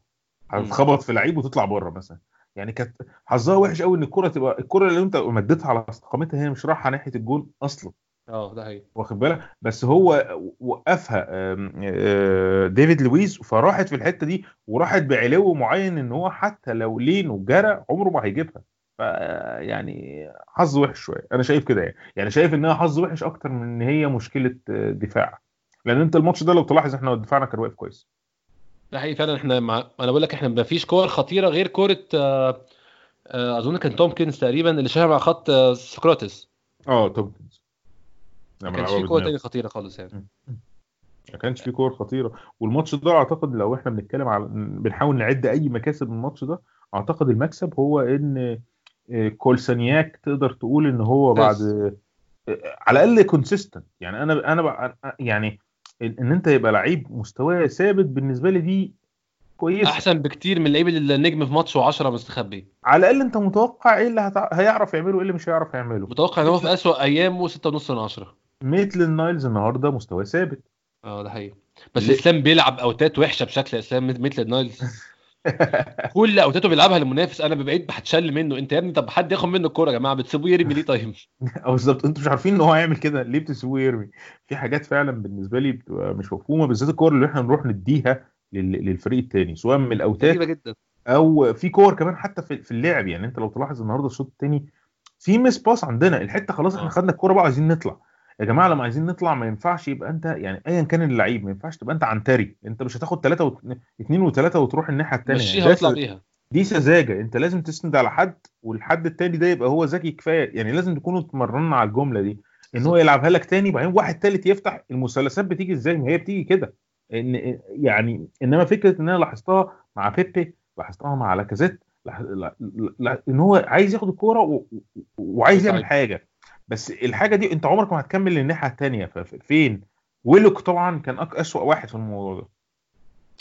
هتتخبط في لعيب وتطلع بره مثلا. يعني كانت حظها وحش قوي إن الكورة تبقى الكورة اللي أنت مديتها على استقامتها هي مش رايحة ناحية الجون أصلا. آه ده حقيقي. واخد بالك؟ بس هو وقفها آه، ديفيد لويس فراحت في الحتة دي وراحت بعلو معين إن هو حتى لو لينو جرى عمره ما هيجيبها. يعني حظ وحش شوية. أنا شايف كده يعني. يعني شايف إنها حظ وحش أكتر من إن هي مشكلة آه، دفاع. لأن أنت الماتش ده لو تلاحظ إحنا دفاعنا كان واقف كويس. ده حقيقي فعلا. إحنا مع... أنا بقول لك إحنا ما فيش كور خطيرة غير كورة آه، أظن كان تومكنز تقريبا اللي شاطها مع خط سقراطس. آه تومكنز. ما كانش في كوره تانية خطيرة خالص يعني. ما كانش في كور خطيرة. والماتش ده أعتقد لو إحنا بنتكلم على بنحاول نعد أي مكاسب من الماتش ده أعتقد المكسب هو إن آه، كولسانياك تقدر تقول إن هو بعد آه، على الأقل consistent يعني أنا أنا يعني إن أنت يبقى لعيب مستواه ثابت بالنسبة لي دي كويسة. أحسن بكتير من اللعيب اللي النجم في ماتش و10 مستخبي. على الأقل أنت متوقع إيه اللي هتع... هيعرف يعمله وايه اللي مش هيعرف يعمله. متوقع إن هو في أسوأ أيامه 6.5 من 10 ميتلاند نايلز النهارده مستواه ثابت. آه ده حقيقي. بس ليه؟ اسلام بيلعب out ات وحشه بشكل اسلام مثل نايلز. [LAUGHS] كل out اته بيلعبها للمنافس. أنا بقيت هتشل منه. انت يا ابني طب حد ياخد منه الكوره يا جماعة؟ بتسيبوه يرمي ليه طيب؟ [LAUGHS] أو بالظبط. أنتوا مش عارفين ان هو هيعمل كده. ليه بتسيبوه يرمي؟ في حاجات فعلا بالنسبة لي بتبقى مش مفهومة بالذات الكور اللي إحنا نروح نديها لل- للفريق التاني سواء من الاوتات جدا. أو في كور كمان حتى في في اللعب. يعني انت لو تلاحظ النهارده الشوط الثاني في مس pass عندنا. الحتة خلاص إحنا آه. خدنا الكورة بقى عايزين نطلع. يا جماعة لما عايزين نطلع ما ينفعش يبقى أنت يعني ايا كان اللعيب ما ينفعش تبقى أنت عنتري. أنت مش هتاخد ثلاثة و... اثنين وثلاثه وتروح الناحية الثانية مشيها واطلع بيها. دي سذاجة. أنت لازم تسند على حد والحد التاني ده يبقى هو ذكي كفاية. يعني لازم تكونوا اتمرنا على الجملة دي. إن هو يلعبها لك تاني بعدين واحد تالت يفتح المثلثات بتيجي إزاي؟ ما هي بتيجي كده. ان يعني إنما فكرة إن أنا لاحظتها مع بيبي لاحظتها مع لاكازيت لاح- لا- لا- إن هو عايز ياخد الكورة وعايز يعمل حاجة. بس الحاجة دي انت عمرك ما هتكمل للناحية الثانية فين؟ ويلوك طبعا كان أسوأ واحد في الموضوع ده.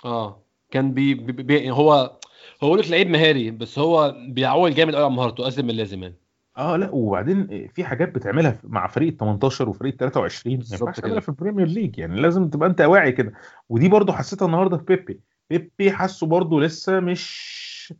آه كان بي, بي, بي هو هو لك لعيب مهاري بس هو بيعول جامد قوي على مهارته أزيد من اللازم يعني. آه لا وبعدين في حاجات بتعملها مع فريق 18 وفريق 23 ما ينفعش. تعملها في ال Premier League يعني. لازم تبقى أنت واعي كده. ودي برضو حسيتها النهارده في بيبي. بيبي حاسه برضو لسه مش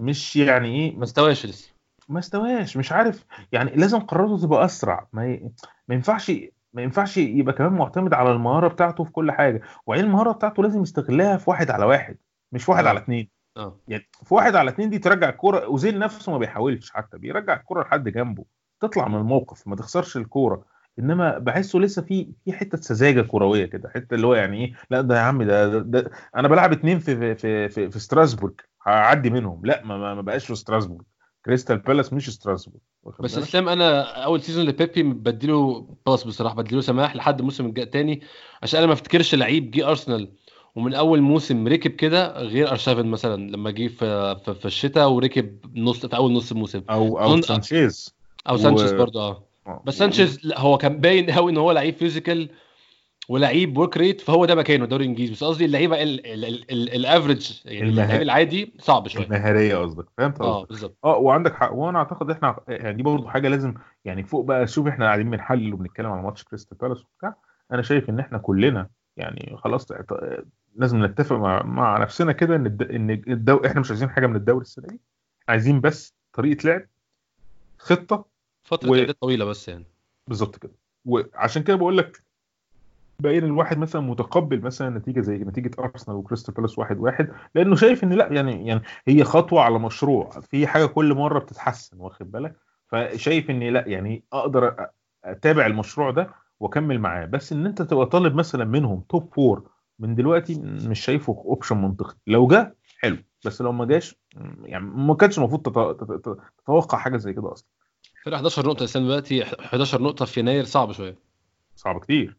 مش يعني إيه ما استواش لسه. ما استواش مش عارف. يعني لازم قراراته تبقى أسرع. ما ي... ما ينفعش ما ينفعش يبقى كمان معتمد على المهارة بتاعته في كل حاجة. وبعدين المهارة بتاعته لازم يستغلها في واحد على واحد مش في واحد آه. على اثنين آه. يعني في واحد على اتنين دي ترجع الكورة اوزيل نفسه ما بيحاولش حتى بيرجع الكورة لحد جنبه. تطلع من الموقف ما تخسرش الكورة. إنما بحسه لسه في في حتة سذاجة كروية كده حتة اللي هو يعني إيه لا ده يا عم ده, ده, ده أنا بلعب اتنين في في في, في ستراسبورج هعدي منهم. لا ما, ما, ما بقاش في ستراسبورج كريستال بالاس مش ستراسبورج واخد بس؟ اسلام أنا أول season لبيبي بديله pass بصراحة بديله سماح لحد الموسم الجاي تاني عشان أنا ما أفتكرش لعيب جه أرسنال ومن أول موسم ركب كده غير ارشافن مثلا لما جه في في, في الشتاء وركب نص في أول نص الموسم أو أو سانشيز أو و- سانشيز برضه آه آه. بس سانشيز هو كان باين قوي إن هو لعيب physical ولعيب work rate فهو ده مكانه الدوري الإنجليزي. بس قصدي اللعيبة ال- ال- ال- ال- ال average يعني اللعيب العادي صعب شوية. المهارية قصدك. فهمت آه قصدك. بالظبط. آه وعندك حق. وأنا أعتقد إحنا يعني دي برضه حاجة لازم يعني فوق بقى شوف إحنا قاعدين بنحلل وبنتكلم على ماتش كريستال بالاس وبتاع. أنا شايف إن إحنا كلنا يعني خلاص لازم نتفق مع, مع نفسنا كده إن الد... إن الدو... إحنا مش عايزين حاجة من الدوري السنة دي. عايزين بس طريقة لعب خطة فترة و- طويلة بس يعني. بالظبط كده. وعشان كده بقول لك بقينا الواحد مثلا متقبل مثلا نتيجة زي نتيجة أرسنال وكريستال بالاس واحد واحد لأنه شايف إن لأ يعني يعني هي خطوة على مشروع. في حاجة كل مرة بتتحسن واخد بالك؟ فشايف إن لأ يعني أقدر أتابع المشروع ده وأكمل معاه. بس إن أنت تبقى طالب مثلا منهم top four من دلوقتي مش شايفه option منطقي. لو جه حلو. بس لو ما جاش يعني ما كانش المفروض تت- تت- تتوقع حاجة زي كده أصلا. فرق 11 نقطة السنة دلوقتي 11 نقطة في يناير صعب شوية. صعب كتير.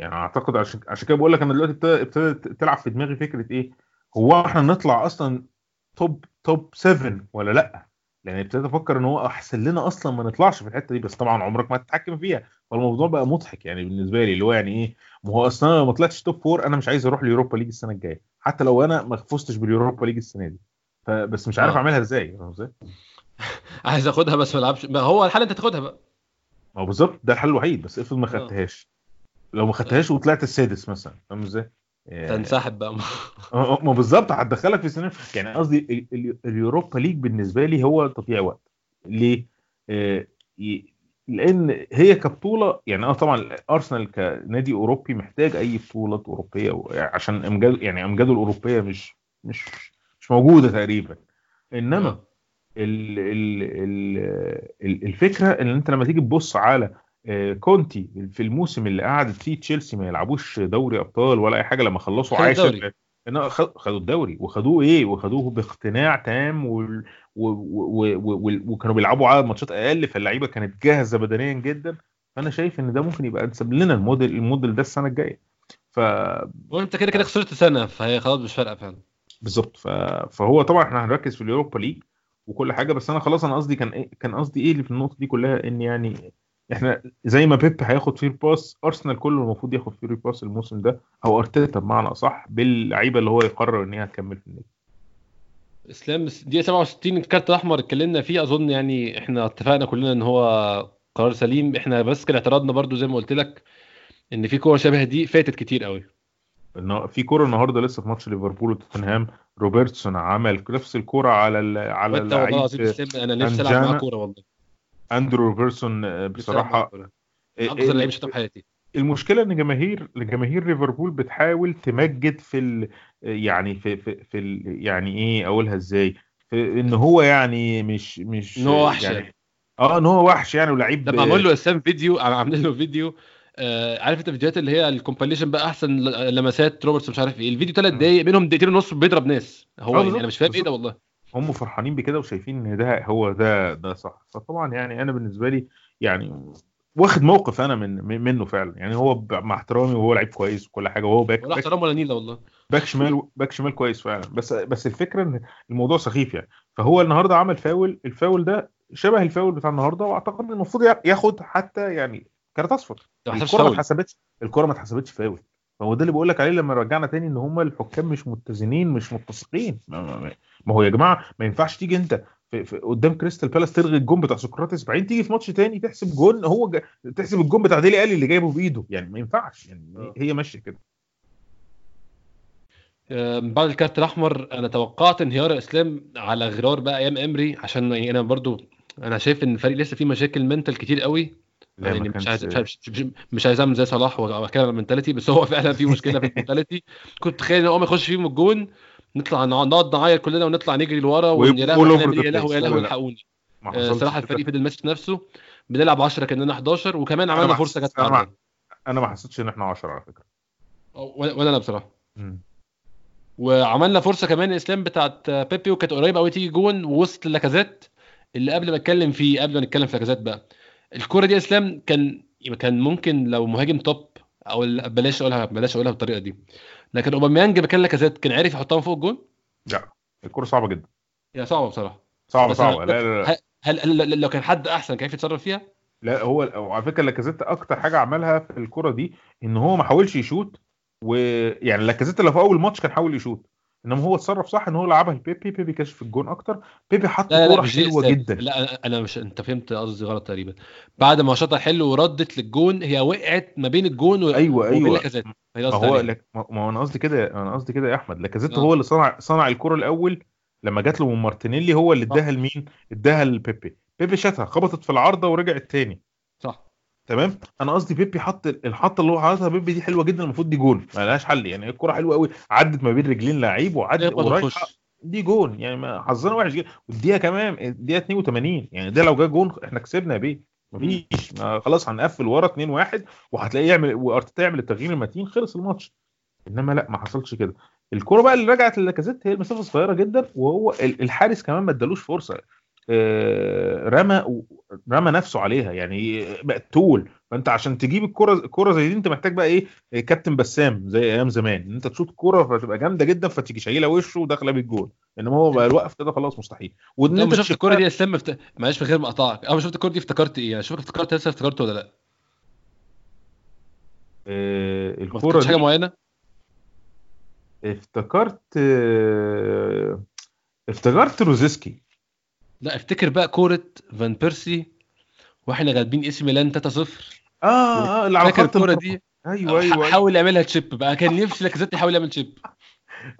يعني أعتقد عشان عشان كده بقول لك أنا دلوقتي ابتدت تلعب في دماغي فكرة إيه هو إحنا نطلع أصلا top top 7 ولا لأ لأن ابتديت أفكر إن هو أحسن لنا أصلا ما نطلعش في الحتة دي بس طبعا عمرك ما هتتحكم فيها فالموضوع بقى مضحك يعني بالنسبة لي اللي هو يعني إيه ما هو أصلا لو ما طلعتش top 4 أنا مش عايز أروح ال Europa League السنة الجاية حتى لو أنا ما فزتش بال Europa League السنة دي فبس مش عارف آه. أعملها إزاي فاهم إزاي؟ [LAUGHS] عايز أخدها بس ما ألعبش ما هو الحل أنت تاخدها بقى ما هو بالظبط ده الحل الوحيد بس افرض ما آه. خدتهاش لو ما خدتهاش وطلعت السادس مثلا فاهم إزاي؟ تنسحب بقى [LAUGHS] آه ما بالظبط هتدخلك في سنين يعني قصدي ال- ال- اليوروبا ليج بالنسبة لي هو تضييع وقت ليه؟ آه، لأن هي كبطولة يعني آه طبعا أرسنال كنادي أوروبي محتاج أي بطوله أوروبية عشان امجاد يعني امجاده الأوروبية مش مش مش موجودة تقريبا إنما آه. ال ال ال ال- الفكرة إن أنت لما تيجي تبص على آه، كونتي في الموسم اللي قعدت فيه تشيلسي ما يلعبوش دوري أبطال ولا أي حاجة لما خلصوا عاشر خدوا الدوري. وخدوه إيه؟ وخدوه باقتناع تام و- و- و- و- وكانوا بيلعبوا عدد ماتشات أقل فاللعيبة كانت جاهزة بدنيا جدا. فأنا شايف إن ده ممكن يبقى أنسب لنا الموديل الموديل ده السنة الجاية. ف وأنت كده كده خسرت سنة فهي خلاص مش فارقة فعلا. بالظبط. ف... فهو طبعا إحنا هنركز في ال Europa League وكل حاجة بس أنا خلاص أنا قصدي كان إيه كان قصدي إيه اللي في النقطة دي كلها؟ إن يعني إحنا زي ما بيبي هياخد فيه pass أرسنال كله المفروض ياخد فيه pass الموسم ده أو أرتيتا بمعنى أصح باللعيبة اللي هو يقرر إن هي هتكمل في النادي. إسلام دقيقة 67 الكارت الأحمر اتكلمنا فيه أظن يعني إحنا اتفقنا كلنا إن هو قرار سليم. إحنا بس كان اعتراضنا برضو زي ما قلت لك إن في كور شبه دي فاتت كتير قوي. في كوره النهارده لسه في ماتش ليفربول وتوتنهام. روبرتسون عمل نفس الكورة على ال... على اللعيب أنا نفسي ألعب. معاه كورة والله. أندرو روبرتسون آه، بصراحة. أكثر لعيب شفتها في حياتي المشكلة إن جماهير جماهير ليفربول بتحاول تمجد في ال... يعني في في, في ال... يعني إيه أقولها إزاي في إن هو يعني مش مش إن هو وحش يعني يعني. آه إن هو وحش يعني ولعيب ده معمول له إسلام فيديو عاملين له فيديو آه عارف أنت الفيديوهات اللي هي ال compilation بقى أحسن لمسات روبرتسون مش عارف إيه الفيديو ثلاث مم. دقايق منهم دقيقتين ونص بيضرب ناس هو آه يعني أنا مش فاهم إيه. ده والله هم فرحانين بكده وشايفين إن ده هو ده ده صح. فطبعا يعني أنا بالنسبة لي يعني واخد موقف أنا من من- منه فعلا. يعني هو مع احترامي وهو لعيب كويس وكل حاجة وهو back ولا احترام ولا نيلة والله. back شمال back شمال كويس فعلا. بس بس الفكرة إن الموضوع سخيف يعني. فهو النهارده عمل فاول الفاول ده شبه الفاول بتاع النهارده وأعتقد إن المفروض يا- ياخد حتى يعني كارت أصفر. الكرة ما اتحسبتش الكرة ما اتحسبتش فاول. فهو ده اللي بقول لك عليه لما رجعنا تاني إن هم الحكام مش متزنين مش متسقين. ما, ما, ما هو يا جماعة ما ينفعش تيجي أنت في في قدام كريستال بالاس تلغي الجون بتاع سقراطس بعدين تيجي في ماتش تاني تحسب جون هو جا تحسب الجون بتاع ديلي ألي اللي جايبه بإيده. يعني ما ينفعش يعني آه. هي ماشية كده. آه، بعد الكارت الأحمر أنا توقعت انهيار لإسلام على غرار بقى أيام إمري عشان يعني أنا برضو أنا شايف إن الفريق لسه فيه مشاكل mental كتير قوي. يعني مش عايز مش عايز- اعمل زي صلاح عن ال mentality بس هو فعلا في مشكلة في ال mentality [LAUGHS] كنت متخيل إن اول ما يخش فيهم الجون نطلع نقعد نعيط كلنا ونطلع نجري لورا ويا لهوي يا لهوي يا. لهوي. الحقوني آه، صراحة. الفريق فضل ماسك نفسه بنلعب 10 كأننا 11 وكمان عملنا فرصة عرضة. أنا ما حسيتش إن إحنا 10 على فكرة ولا أنا بصراحة. وعملنا فرصة كمان الاسلام بتاعت بيبي وكانت قريبة قوي تيجي جون ووسط لاكازيت اللي قبل ما أتكلم فيه قبل ما نتكلم في لاكازيت بقى الكورة دي إسلام كان كان ممكن لو مهاجم top أو بلاش أقولها بلاش أقولها بالطريقة دي. لكن اوباميانج مكان لاكازيت كان عارف يحطها فوق الجون؟ لا الكورة صعبة جدا. هي صعبة بصراحة. صعبة صعبة. لا لا لا. هل, لو كان حد أحسن كان يتصرف فيها؟ لا هو على فكرة لاكازيت أكتر حاجة عملها في الكره دي إن هو ما حاولش يشوت ويعني لاكازيت اللي في أول ماتش كان حاول يشوت. إنما هو اتصرف صح إن هو لعبها لبيبي بيبي كشف الجون أكتر بيبي حط كورة حلوة. جدا لا أنا مش أنت فهمت قصدي غلط تقريبا بعد ما شاطها حلو وردت للجون هي وقعت ما بين الجون و... أيوه أيوه هي ما هو. لك ما أنا قصدي كده أنا قصدي كده يا أحمد لاكازيت آه. هو اللي صنع صنع الكره الأول لما جات له من مارتينيلي هو اللي صح. اداها لمين؟ اداها لبيبي بيبي شاتها خبطت في العارضة ورجعت تاني تمام؟ أنا قصدي بيبي حط الحطه اللي هو حاططها بيبي دي حلوة جدا المفروض دي جون ما لهاش حل. يعني الكرة حلوة قوي عدت ما بين رجلين لعيب وعدت وتخش. دي جون. يعني حظنا وحش جدا. والدقيقة كمان الدقيقة 82 يعني ده لو جه جون إحنا كسبنا بيه. مفيش. ما خلاص هنقفل ورا 2 1 وهتلاقيه يعمل وأرتيتا يعمل التغيير المتين خلص الماتش. إنما لا ما حصلش كده. الكرة بقى اللي رجعت للاكازيت هي المسافة صغيره جدا وهو ال- الحارس كمان ما ادالوش فرصة. رمى رمى نفسه عليها. يعني مقتول فأنت عشان تجيب الكرة الكرة زي دي أنت محتاج بقى إيه؟ كابتن بسام زي أيام زمان. إن أنت تشوط الكرة فتبقى جامدة جدا فتيجي شايله وشه وداخلة بالجول. إنما هو بقى الوقف كده خلاص مستحيل. وإن أنت شفت الكوره دي يا اسلام مفت... معلش من غير ما اقطعك أول ما شفت الكوره دي افتكرت إيه؟ يعني شوفك افتكرت لسه افتكرت ولا لأ؟ آه، الكرة افتكرتش حاجة دي معينة؟ افتكرت آه، افتكرت روزيسكي. لا افتكر بقى كورة فان بيرسي وإحنا غالبين إي سي ميلان 3-0 آه آه اللي على خط الكورة. دي؟ أيوه أيوه, أيوة. حاول يعملها chip بقى. كان نفسي لاكازيت يحاول يعمل chip.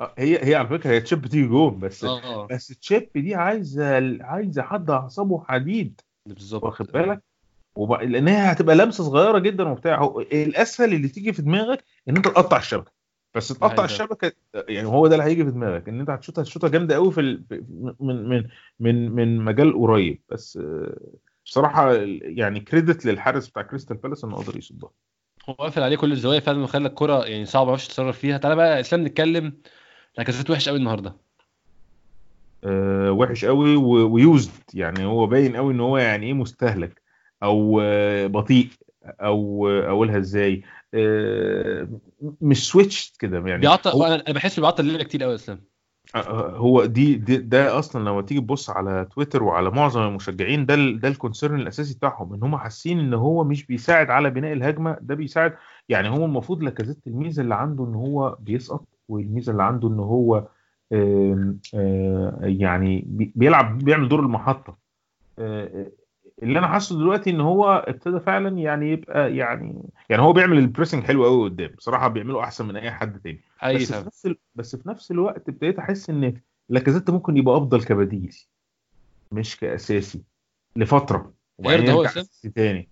آه، هي هي على فكرة هي chip تيجي جون بس آه. بس chip دي عايزة عايزة حد أعصابه حديد. بالظبط. واخد بالك؟ وب... لأن هي هتبقى لمسة صغيرة جدا وبتاع. هو الأسهل اللي تيجي في دماغك إن أنت تقطع الشبكة. بس تقطع. الشبكة يعني هو ده اللي هيجي في دماغك إن أنت هتشوطها هتشوطها جامدة قوي في ال... من من من من مجال قريب. بس بصراحة يعني credit للحارس بتاع كريستال بالاس إنه قدر يصدها. هو قافل عليه كل الزوايا فعلا وخلى الكوره يعني صعبه ما يعرفش يتصرف فيها. تعالى بقى يا اسلام نتكلم لاكازيت وحش قوي النهارده. آه، وحش قوي و- و used يعني هو باين قوي إن هو يعني إيه مستهلك أو آه، بطيء أو آه، أقولها إزاي؟ مش switch كده يعني. بيعطل هو, أنا بحس بيعطل الليلة كتير قوي إسلام. آه، هو دي, دي ده أصلا لما تيجي تبص على تويتر وعلى معظم المشجعين ده ده ال concern الأساسي بتاعهم إن هم حاسين إن هو مش بيساعد على بناء الهجمة ده بيساعد. يعني هو المفروض لاكازيت الميزة اللي عنده إن هو بيسقط والميزة اللي عنده إن هو آه، يعني بي- بيلعب بيعمل دور المحطة. آه، اللي أنا حاسه دلوقتي إن هو ابتدى فعلا يعني يبقى يعني يعني هو بيعمل ال pressing حلو قوي قدام. بصراحة بيعمله أحسن من أي حد تاني. حقيقي بس في نفس ال... بس في نفس الوقت ابتديت أحس إن لاكازيت ممكن يبقى أفضل كبديل مش كأساسي لفترة. وبعدين هو يرجع أساسي؟ أساسي تاني.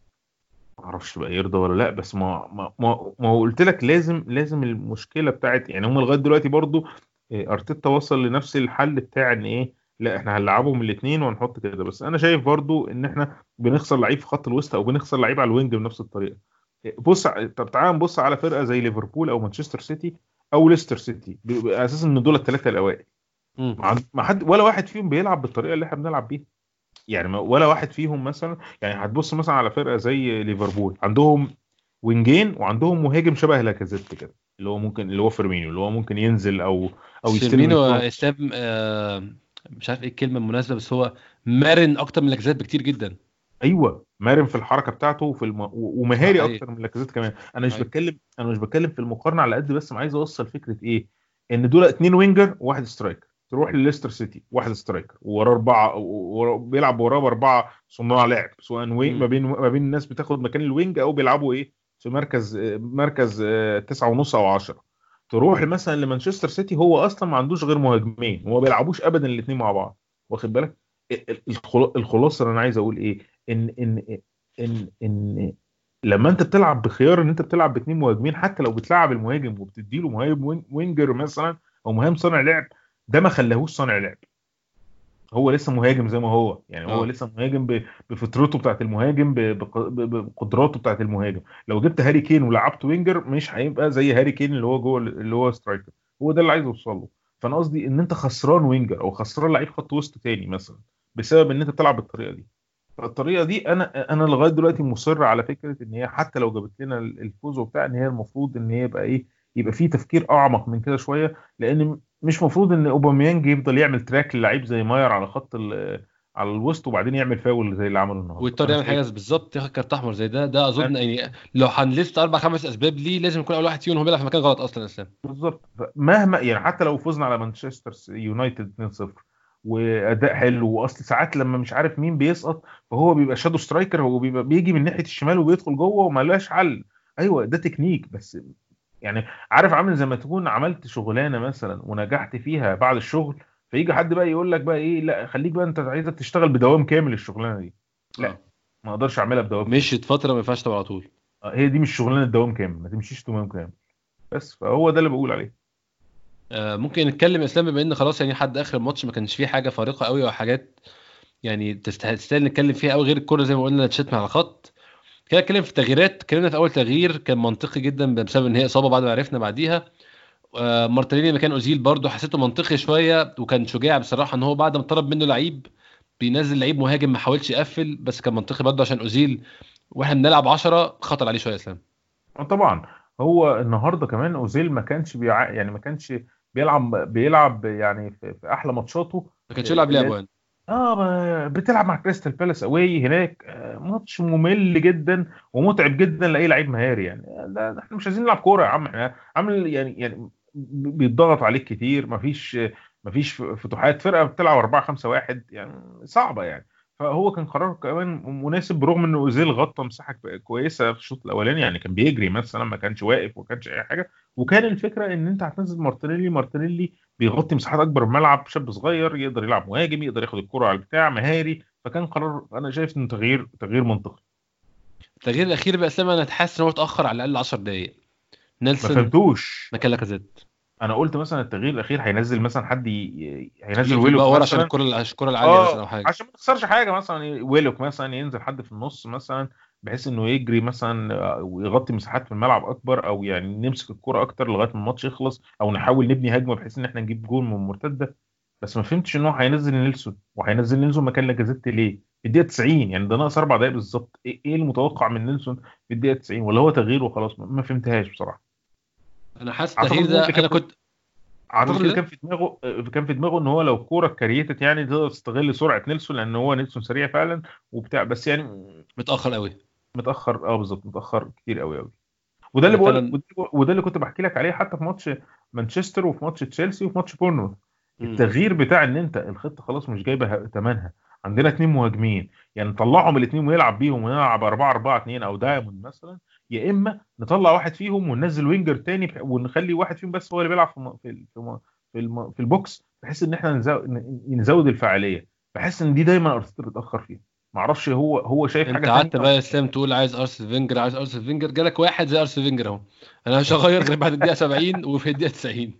ما أعرفش بقى يرضى ولا لأ بس ما ما ما, ما هو قلت لك لازم لازم المشكلة بتاعت يعني هم لغاية دلوقتي برضو إيه، أرتيتا وصل لنفس الحل بتاع إن إيه لا إحنا هنلعبهم الاثنين وهنحط كده. بس أنا شايف برضو إن إحنا بنخسر لعيب في خط الوسط أو بنخسر لعيب على ال wing بنفس الطريقة. بص طب تعال نبص على فرقة زي ليفربول أو مانشستر سيتي أو ليستر سيتي أساسا إن دول الثلاثه الأوائل. ما حد ولا واحد فيهم بيلعب بالطريقة اللي إحنا بنلعب بيها. يعني ولا واحد فيهم مثلا يعني هتبص مثلا على فرقة زي ليفربول. عندهم wingين وعندهم مهاجم شبه لاكازيت كده اللي هو ممكن اللي هو فيرمينيو اللي هو ممكن ينزل أو أو يستلم. اسلام آه، مش عارف إيه الكلمة المناسبة بس هو مرن أكتر من لاكازيت بكتير جدا. أيوه مرن في الحركة بتاعته وفي الم... ومهاري حقيقي. أكتر من لاكازيت كمان. أنا مش حقيقي. بتكلم أنا مش بتكلم في المقارنة على قد بس عايز أوصل فكرة إيه؟ إن دول اتنين winger وواحد striker. تروح لليستر سيتي واحد striker. وراه أربعة ورا- بيلعب وراه بأربعة صناع لعب. سواء wing مم. ما بين ما بين الناس بتاخد مكان ال wing أو بيلعبوا إيه؟ في مركز مركز آه، تسعة ونص أو 10 تروح مثلا لمانشستر سيتي هو أصلا ما عندوش غير مهاجمين هو ما بيلعبوش ابدا الاثنين مع بعض. واخد بالك؟ ال- ال- الخلا- الخلاصة اللي أنا عايز أقول إيه؟ إن إن إن إن لما أنت بتلعب بخيار إن أنت بتلعب باثنين مهاجمين حتى لو بتلعب المهاجم وبتديله مهاجم win- winger مثلا أو مهاجم صانع لعب ده ما خلاهوش صانع لعب. هو لسه مهاجم زي ما هو. يعني هو آه. لسه مهاجم بفطرته بتاعت المهاجم بقدراته بتاعت المهاجم. لو جبت هاري كين ولعبته winger مش هيبقى زي هاري كين اللي هو جوه اللي هو striker. هو ده اللي عايز اوصل له. فأنا قصدي إن أنت خسران winger أو خسران لعيب خط وسط تاني مثلا بسبب إن أنت بتلعب بالطريقة دي. فالطريقة دي أنا أنا لغاية دلوقتي مصر على فكرة إن هي حتى لو جابت لنا الفوز وبتاع إن هي المفروض إن هي يبقى إيه يبقى في تفكير أعمق من كده شوية لأن مش مفروض إن أوباميانج يفضل يعمل track للعيب زي ماير على خط ال- على الوسط وبعدين يعمل فاول زي اللي عمله النهارده. ويضطر يعمل حاجة بالظبط ياخد card أحمر زي ده. ده أظن يعني لو هن list أربع خمس أسباب ليه لازم يكون أول واحد فيهم هو بيلعب في مكان غلط أصلا يا اسلام بالظبط. مهما يعني حتى لو فزنا على مانشستر يونايتد 2-0 وأداء حلو وأصل ساعات لما مش عارف مين بيسقط فهو بيبقى shadow striker هو بيبقى بيجي من ناحية الشمال وبيدخل جوه وما لهاش حل. أيوه ده تكنيك بس يعني عارف عامل زي ما تكون عملت شغلانة مثلا ونجحت فيها بعد الشغل فيجي حد بقى يقول لك بقى إيه لا خليك بقى أنت عايزك تشتغل بدوام كامل الشغلانة دي. لا آه. ما أقدرش أعملها بدوام مشيت فترة ما ينفعش على طول. آه، هي دي مش شغلانة دوام كامل ما تمشيش دوام كامل. بس فهو ده اللي بقول عليه. آه، ممكن نتكلم إسلام بما إن خلاص يعني حد آخر الماتش ما كانش فيه حاجة فارقة قوي أو حاجات يعني تستاهل نتكلم فيها قوي غير الكورة زي ما قلنا تشتم على الخط كده نتكلم في التغييرات اتكلمنا في أول تغيير كان منطقي جدا بسبب إن هي إصابة بعد ما عرفنا بعديها. آه، مارتينيلي مكان أوزيل برضه حسيته منطقي شوية وكان شجاع بصراحة إن هو بعد ما طلب منه لعيب بينزل لعيب مهاجم ما حاولش يقفل بس كان منطقي برضه عشان أوزيل وإحنا بنلعب 10 خطر عليه شوية إسلام. آه، طبعا. هو النهارده كمان أوزيل ما كانش بيع... يعني ما كانش بيلعب بيلعب يعني في, في أحلى ماتشاته ما كانش يلعب لعب وين آه بتلعب مع كريستال بالاس away هناك. آه، ماتش ممل جدا ومتعب جدا لأي لعيب مهاري يعني. ده ده إحنا مش عايزين نلعب كورة يا عم إحنا عامل يعني يعني بيتضغط عليك كتير مفيش مفيش فتوحات فرقة بتلعب 4 5 1 يعني صعبة يعني. فهو كان قرار كمان مناسب برغم ان أوزيل غطى مساحة كويسة في الشوط الأولاني يعني كان بيجري مثلا ما كانش واقف وما كانش أي حاجة. وكان الفكرة إن أنت هتنزل مارتينيلي مارتينيلي بيغطي مساحات أكبر من الملعب شاب صغير يقدر يلعب مهاجم يقدر ياخد الكرة على البتاع مهاري. فكان قرار أنا شايف إنه تغيير تغيير منطقي. التغيير الأخير بقى اسلام أنا حاسس إن هو اتأخر على الأقل 10 دقائق نيلسون ما فهمتوش. مكان لاكازيت. أنا قلت مثلا التغيير الأخير هينزل مثلا حد ي... هينزل ويلوك ورا عشان مثلا الكره الكرة العالية مثلا أو حاجة. عشان ما تخسرش حاجة مثلا ويلوك مثلا ينزل حد في النص مثلا بحيث إنه يجري مثلا آه، ويغطي مساحات في الملعب أكبر أو يعني نمسك الكرة أكتر لغاية ما الماتش يخلص أو نحاول نبني هجمة بحيث إن إحنا نجيب جول من مرتدة. بس ما فهمتش إن هو هينزل نيلسون وهينزل نيلسون مكان لاكازيت ليه؟ في الدقيقة 90 يعني ده ناقص أربع دقائق بالظبط. إيه إيه المتوقع من نيلسون في الدقيقة 90 ولا هو تغيير وخلاص؟ ما فهمتهاش بصراحة. أنا حاسس التغيير ده أنا كنت أعتقد اللي كان في دماغه كان في دماغه إن هو لو الكوره counter-attack يعني تقدر تستغل سرعة نيلسون لأن هو نيلسون سريع فعلا وبتاع بس يعني متأخر قوي متأخر آه بالظبط متأخر كتير قوي قوي وده اللي بقول وده اللي كنت بحكي لك عليه حتى في ماتش مانشستر وفي ماتش تشيلسي وفي ماتش بورنموث. التغيير بتاع إن أنت الخطة خلاص مش جايبة ثمنها عندنا اثنين مهاجمين يعني نطلعهم الاثنين ونلعب بيهم ونلعب 4 4 2 أو diamond مثلا يا إما نطلع واحد فيهم وننزل winger تاني ونخلي واحد فيهم بس هو اللي بيلعب في في في في, ال box بحيث إن إحنا نزود الفعالية. بحس إن دي دايما ارتيتا بيتاخر فيها. معرفش هو هو شايف أنت حاجة قعدت ثانية بقى يا اسلام تقول عايز ارسل فينجر عايز ارسل فينجر جالك واحد زي ارسل فينجر أهو. أنا مش هغير غير بعد الدقيقة 70 وفي الدقيقة 90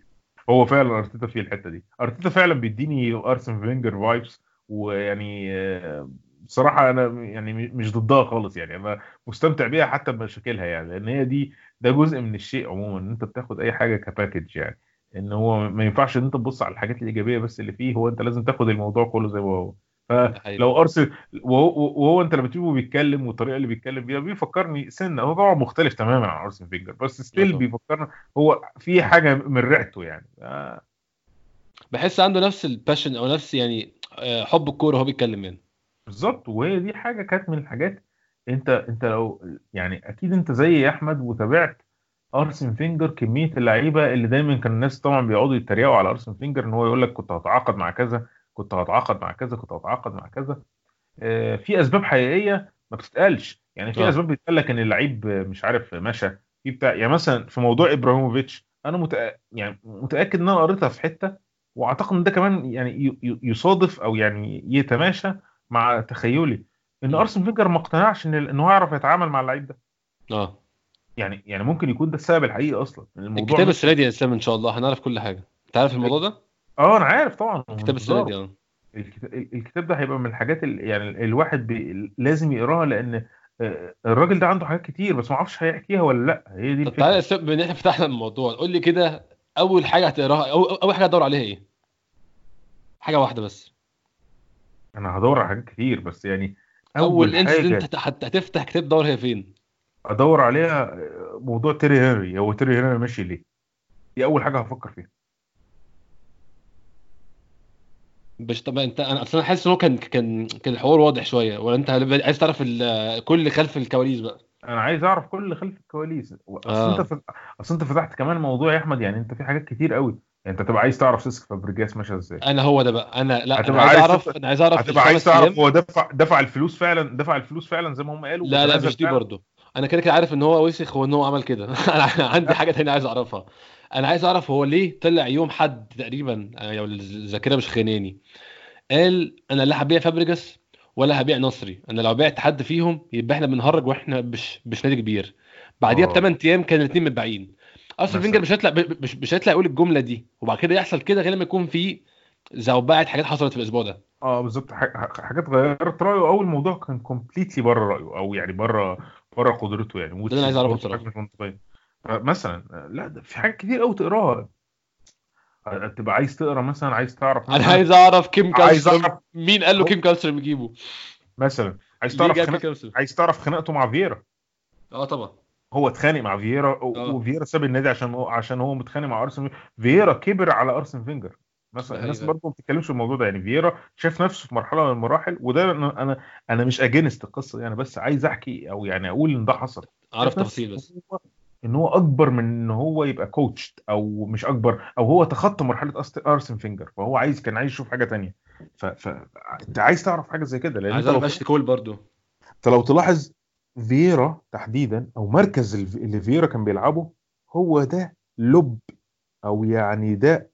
هو فعلا أرتيتا في الحتة دي. أرتيتا فعلا بيديني ارسن فينجر vibes ويعني آه، بصراحة أنا يعني مش ضدها خالص يعني أنا مستمتع بيها حتى بمشاكلها يعني لأن هي دي ده جزء من الشيء عموما إن أنت بتاخد أي حاجة ك package يعني إن هو ما ينفعش إن أنت تبص على الحاجات الإيجابية بس اللي فيه هو أنت لازم تاخد الموضوع كله زي ما هو. فلو ارسنال وهو, وهو أنت لما تشوفه بيتكلم والطريقة اللي بيتكلم بيها بيفكرني سنه هو طبعا مختلف تماما عن أرسن فينجر بس still بيفكرنا هو في حاجة من ريحته يعني. آه، بحس عنده نفس ال passion أو نفس يعني آه، حب الكورة وهو بيتكلم يعني. بالظبط. وهي دي حاجة كانت من الحاجات انت انت لو يعني أكيد انت زي يا أحمد وتابعت أرسن فينجر كمية اللعيبة اللي دايما كان الناس طبعا بيقعدوا يتريقوا على أرسن فينجر إن هو يقول لك كنت هتعاقد مع كذا كنت هتعاقد مع كذا كنت هتعاقد مع كذا. آه، في أسباب حقيقية ما بتتقالش. يعني في آه. أسباب بيتقال لك إن اللعيب آه، مش عارف مشى. في بتاع يعني مثلا في موضوع إبراهيموفيتش أنا متأ... يعني متأكد إن أنا قريتها في حتة وأعتقد إن ده كمان يعني يصادف أو يعني يتماشى مع تخيلي إن. أرسن فينجر ما اقتنعش إن إن هو يعرف يتعامل مع اللعيب ده. آه. يعني يعني ممكن يكون ده السبب الحقيقي أصلا الموضوع الكتاب السنة دي يا إسلام إن شاء الله هنعرف كل حاجة. أنت عارف الموضوع ده؟ آه أنا عارف طبعا الكتاب السنة دي آه. الكتاب, ده هيبقى من الحاجات اللي يعني الواحد بي لازم يقراها لأن آه، الراجل ده عنده حاجات كتير بس ما أعرفش هيحكيها ولا لأ. هي دي طب تعالى يا إسلام بما إحنا فتحنا الموضوع قول لي كده أول حاجة هتقراها أو أول حاجة هتدور عليها إيه؟ حاجة واحدة بس. أنا هدور على حاجات كتير بس يعني أول حاجة هت- هتفتح كتاب تدور هي فين؟ أدور عليها آه، موضوع تيري هنري هو تيري هنري ماشي ليه؟ دي أول حاجة هفكر فيها. مش طب أنت أنا أصلا حاسس إن هو كان كان كان الحوار واضح شوية. ولا أنت عايز تعرف كل خلف الكواليس بقى؟ أنا عايز أعرف كل خلف الكواليس. اصل أنت آه فت... أصل أنت فتحت كمان موضوع يا أحمد يعني أنت في حاجات كتير قوي انت تبقى عايز تعرف سيسك فابريجاس ماشيه إزاي. أنا هو ده بقى. أنا لا أنا عايز اعرف. أنا عايز اعرف هتبقى عايز تعرف هو دفع دفع الفلوس فعلا دفع الفلوس فعلا زي ما هم قالوا لا لا مش دي برضه أنا كده كده عارف ان هو وسخ وان هو عمل كده. [LAUGHS] أنا عندي حاجة تانية عايز اعرفها. أنا عايز اعرف هو ليه طلع يوم حد تقريبا يعني الذاكرة مش خاناني. قال أنا اللي هبيع فابريجاس ولا هبيع نصري. أنا لو بعت حد فيهم يبقى إحنا بنهرج وإحنا مش مش نادي كبير. بعديها آه. بثمان أيام كان الاثنين متباعين. مثلا. فينجر مش هيطلع مش مش هيطلع يقول الجملة دي. وبعد كده يحصل كده غير لما يكون في زوبعة حاجات حصلت في الأسبوع ده. آه بالظبط. حاجات غيرت رأيه. أو الموضوع كان completely بره رأيه أو يعني بره بره قدرته يعني. ده أنا عايز. حاجة مش منطقيه مثلا آه، لا ده في حاجات كتير قوي تقراها. آه، تبقى عايز تقرا مثلا عايز تعرف أنا عايز أعرف كيم أعرف- مين قال له كيم كالستروم يجيبه؟ مثلا عايز تعرف خناق... عايز تعرف خناقته مع فييرا. آه طبعا. هو اتخانق مع فييرا آه. وفييرا ساب النادي عشان هو عشان هو متخانق مع ارسن فييرا كبر على أرسن فينجر. مثلا الناس. برضه ما بتتكلمش في الموضوع ده. يعني فييرا شاف نفسه في مرحلة من المراحل وده أنا أنا أنا مش against القصة دي. أنا بس عايز أحكي أو يعني أقول إن ده حصل. أعرف تفاصيل بس. إن هو أكبر من إن هو يبقى coach أو مش أكبر أو هو تخطى مرحلة أرسن فينجر. فهو عايز كان عايز يشوف حاجة تانية. ف... ف... أنت عايز تعرف حاجة زي كده لأن عايز اعرف اشلي كول برضو أنت لو تلاحظ فييرا تحديدا أو مركز اللي فييرا كان بيلعبه هو ده لب أو يعني ده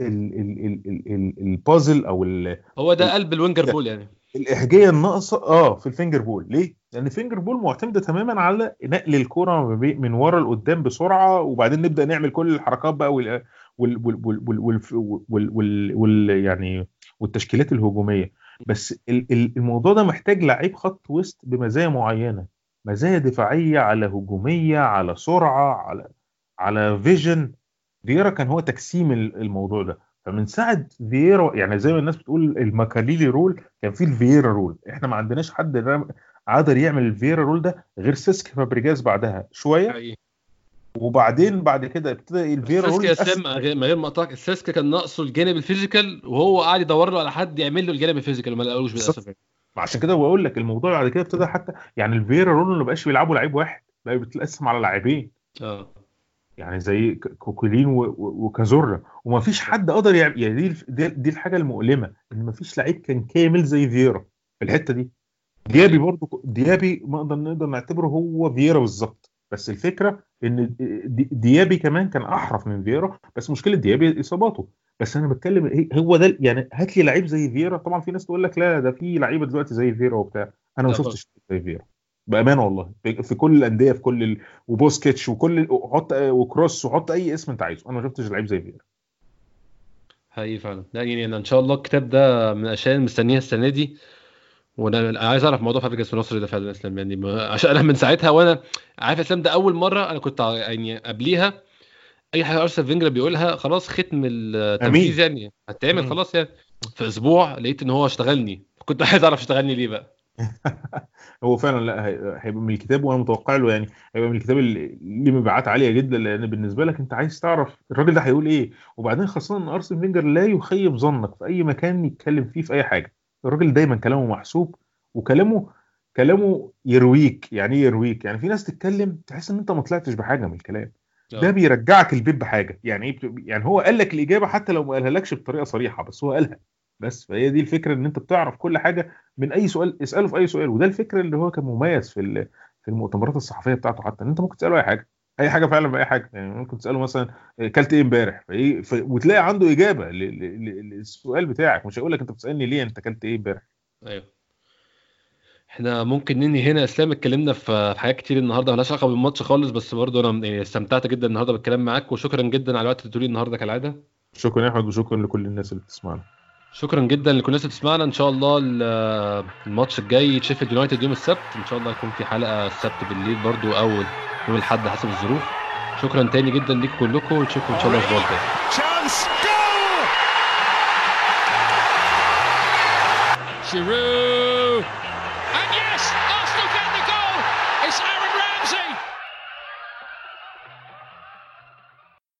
ال- ال- ال- ال- ال- البازل أو ال- هو ده قلب ال Wenger ball يعني. الاحجيه الناقصة آه في ال Wenger ball. ليه؟ لأن ال Wenger ball معتمدة تماما على نقل الكرة بين- من ورا لقدام بسرعة وبعدين نبدأ نعمل كل الحركات بقى وال وال وال وال وال وال وال وال يعني والتشكيلات الهجومية. بس ال- ال- الموضوع ده محتاج لعيب خط وسط بمزايا معينة. مزايا دفاعية على هجومية على سرعة على على vision. فييرا كان هو تجسيم ال- الموضوع ده. فمن ساعة فييرا يعني زي ما الناس بتقول المكاليلي role كان في الفييرا role. إحنا ما عندناش حد قادر يعمل الفييرا role ده غير سيسك فابريجاس بعدها شوية. حقيقي. وبعدين بعد كده ابتدى الفييرا role. اسلام من غير- ما اقطعك سيسك كان ناقصه الجانب ال physical وهو قاعد يدور له على حد يعمل له الجانب ال physical وما لقالوش للأسف عشان كده بقول لك الموضوع بعد كده ابتدى حتى يعني الفييرا role ما بقاش بيلعبوا لعيب واحد بقى بيتقسم على لاعبين. آه. يعني زي كوكولين و- و- وكازورلا وما فيش حد قدر يعمل يعني دي دي, دي الحاجة المؤلمة إن ما فيش لعيب كان كامل زي فييرا في الحتة دي. ديابي برضو ديابي ما نقدر نقدر نعتبره هو فييرا بالظبط. بس الفكرة إن دي- ديابي كمان كان أحرف من فييرا بس مشكلة ديابي إصاباته. بس أنا بتكلم هي- هو ده يعني هات لي لعيب زي فييرا. طبعا في ناس تقول لك لا ده في لعيبة دلوقتي زي فييرا وبتاع. أنا ما شفتش زي فييرا بأمانة والله. في كل الأندية في كل ال... وبوسكيتس وكل. وحط وكروس وحط أي اسم أنت عايزه. أنا ما شفتش لعيب زي فييرا. حقيقي فعلا. لا يعني أنا إن شاء الله الكتاب ده من الأشياء اللي مستنيها السنة دي. وأنا عايز اعرف موضوع فابريجاس ونصري ده فعلا اسلام. يعني عشان أنا من ساعتها وأنا عارف اسلام ده اول مرة أنا كنت يعني قبليها اي حاجة ارسنال فينجر بيقولها خلاص ختم التنفيذ يعني هتعمل مم. خلاص يعني. في أسبوع لقيت إن هو اشتغلني. كنت عايز أعرف اشتغلني ليه بقى. [LAUGHS] هو فعلا لا هي- هيبقى من الكتاب وأنا متوقع له يعني هيبقى من الكتاب اللي ليه مبيعات عالية جدا لأن بالنسبة لك أنت عايز تعرف الراجل ده هيقول إيه. وبعدين خاصة إن ارسن فينجر لا يخيب ظنك في أي مكان يتكلم فيه في أي حاجة. الراجل دايما كلامه محسوب وكلامه كلامه يرويك. يعني إيه يرويك؟ يعني في ناس تتكلم تحس إن أنت ما طلعتش بحاجة من الكلام. ده آه. بيرجعك البيت بحاجة. يعني إيه بت- يعني هو قال لك الإجابة حتى لو ما قالها لكش بطريقة صريحة بس هو قالها. بس فهي دي الفكرة إن أنت بتعرف كل حاجة من أي سؤال اسأله في أي سؤال. وده الفكرة اللي هو كان مميز في ال- في المؤتمرات الصحفية بتاعته حتى إن أنت ممكن تسأله أي حاجة. أي حاجة فعلا باي حاجة. يعني ممكن تسأله مثلا اكلت إيه إمبارح؟ فإيه ف... وتلاقي عنده إجابة ل... ل... ل... للسؤال بتاعك. مش هيقول لك أنت بتسألني ليه أنت اكلت إيه إمبارح. أيوه. إحنا ممكن ننهي هنا. إسلام اتكلمنا في حاجات كتير النهارده مالهاش علاقة بالماتش خالص بس برضه أنا يعني استمتعت جدا النهارده بالكلام معاك وشكرا جدا على الوقت اللي تقولي النهارده كالعادة. شكرا يا أحمد وشكرا لكل الناس اللي بتسمعنا. شكرا جدا لكل الناس اللي بتسمعنا. إن شاء الله ال- الماتش الجاي شيفيلد يونايتد يوم السبت. إن شاء الله يكون في حلقة السبت بالليل برضو أو يوم الأحد حسب الظروف. شكرا تاني جدا ليكم كلكم ونشوفكم إن شاء الله الأسبوع الجاي.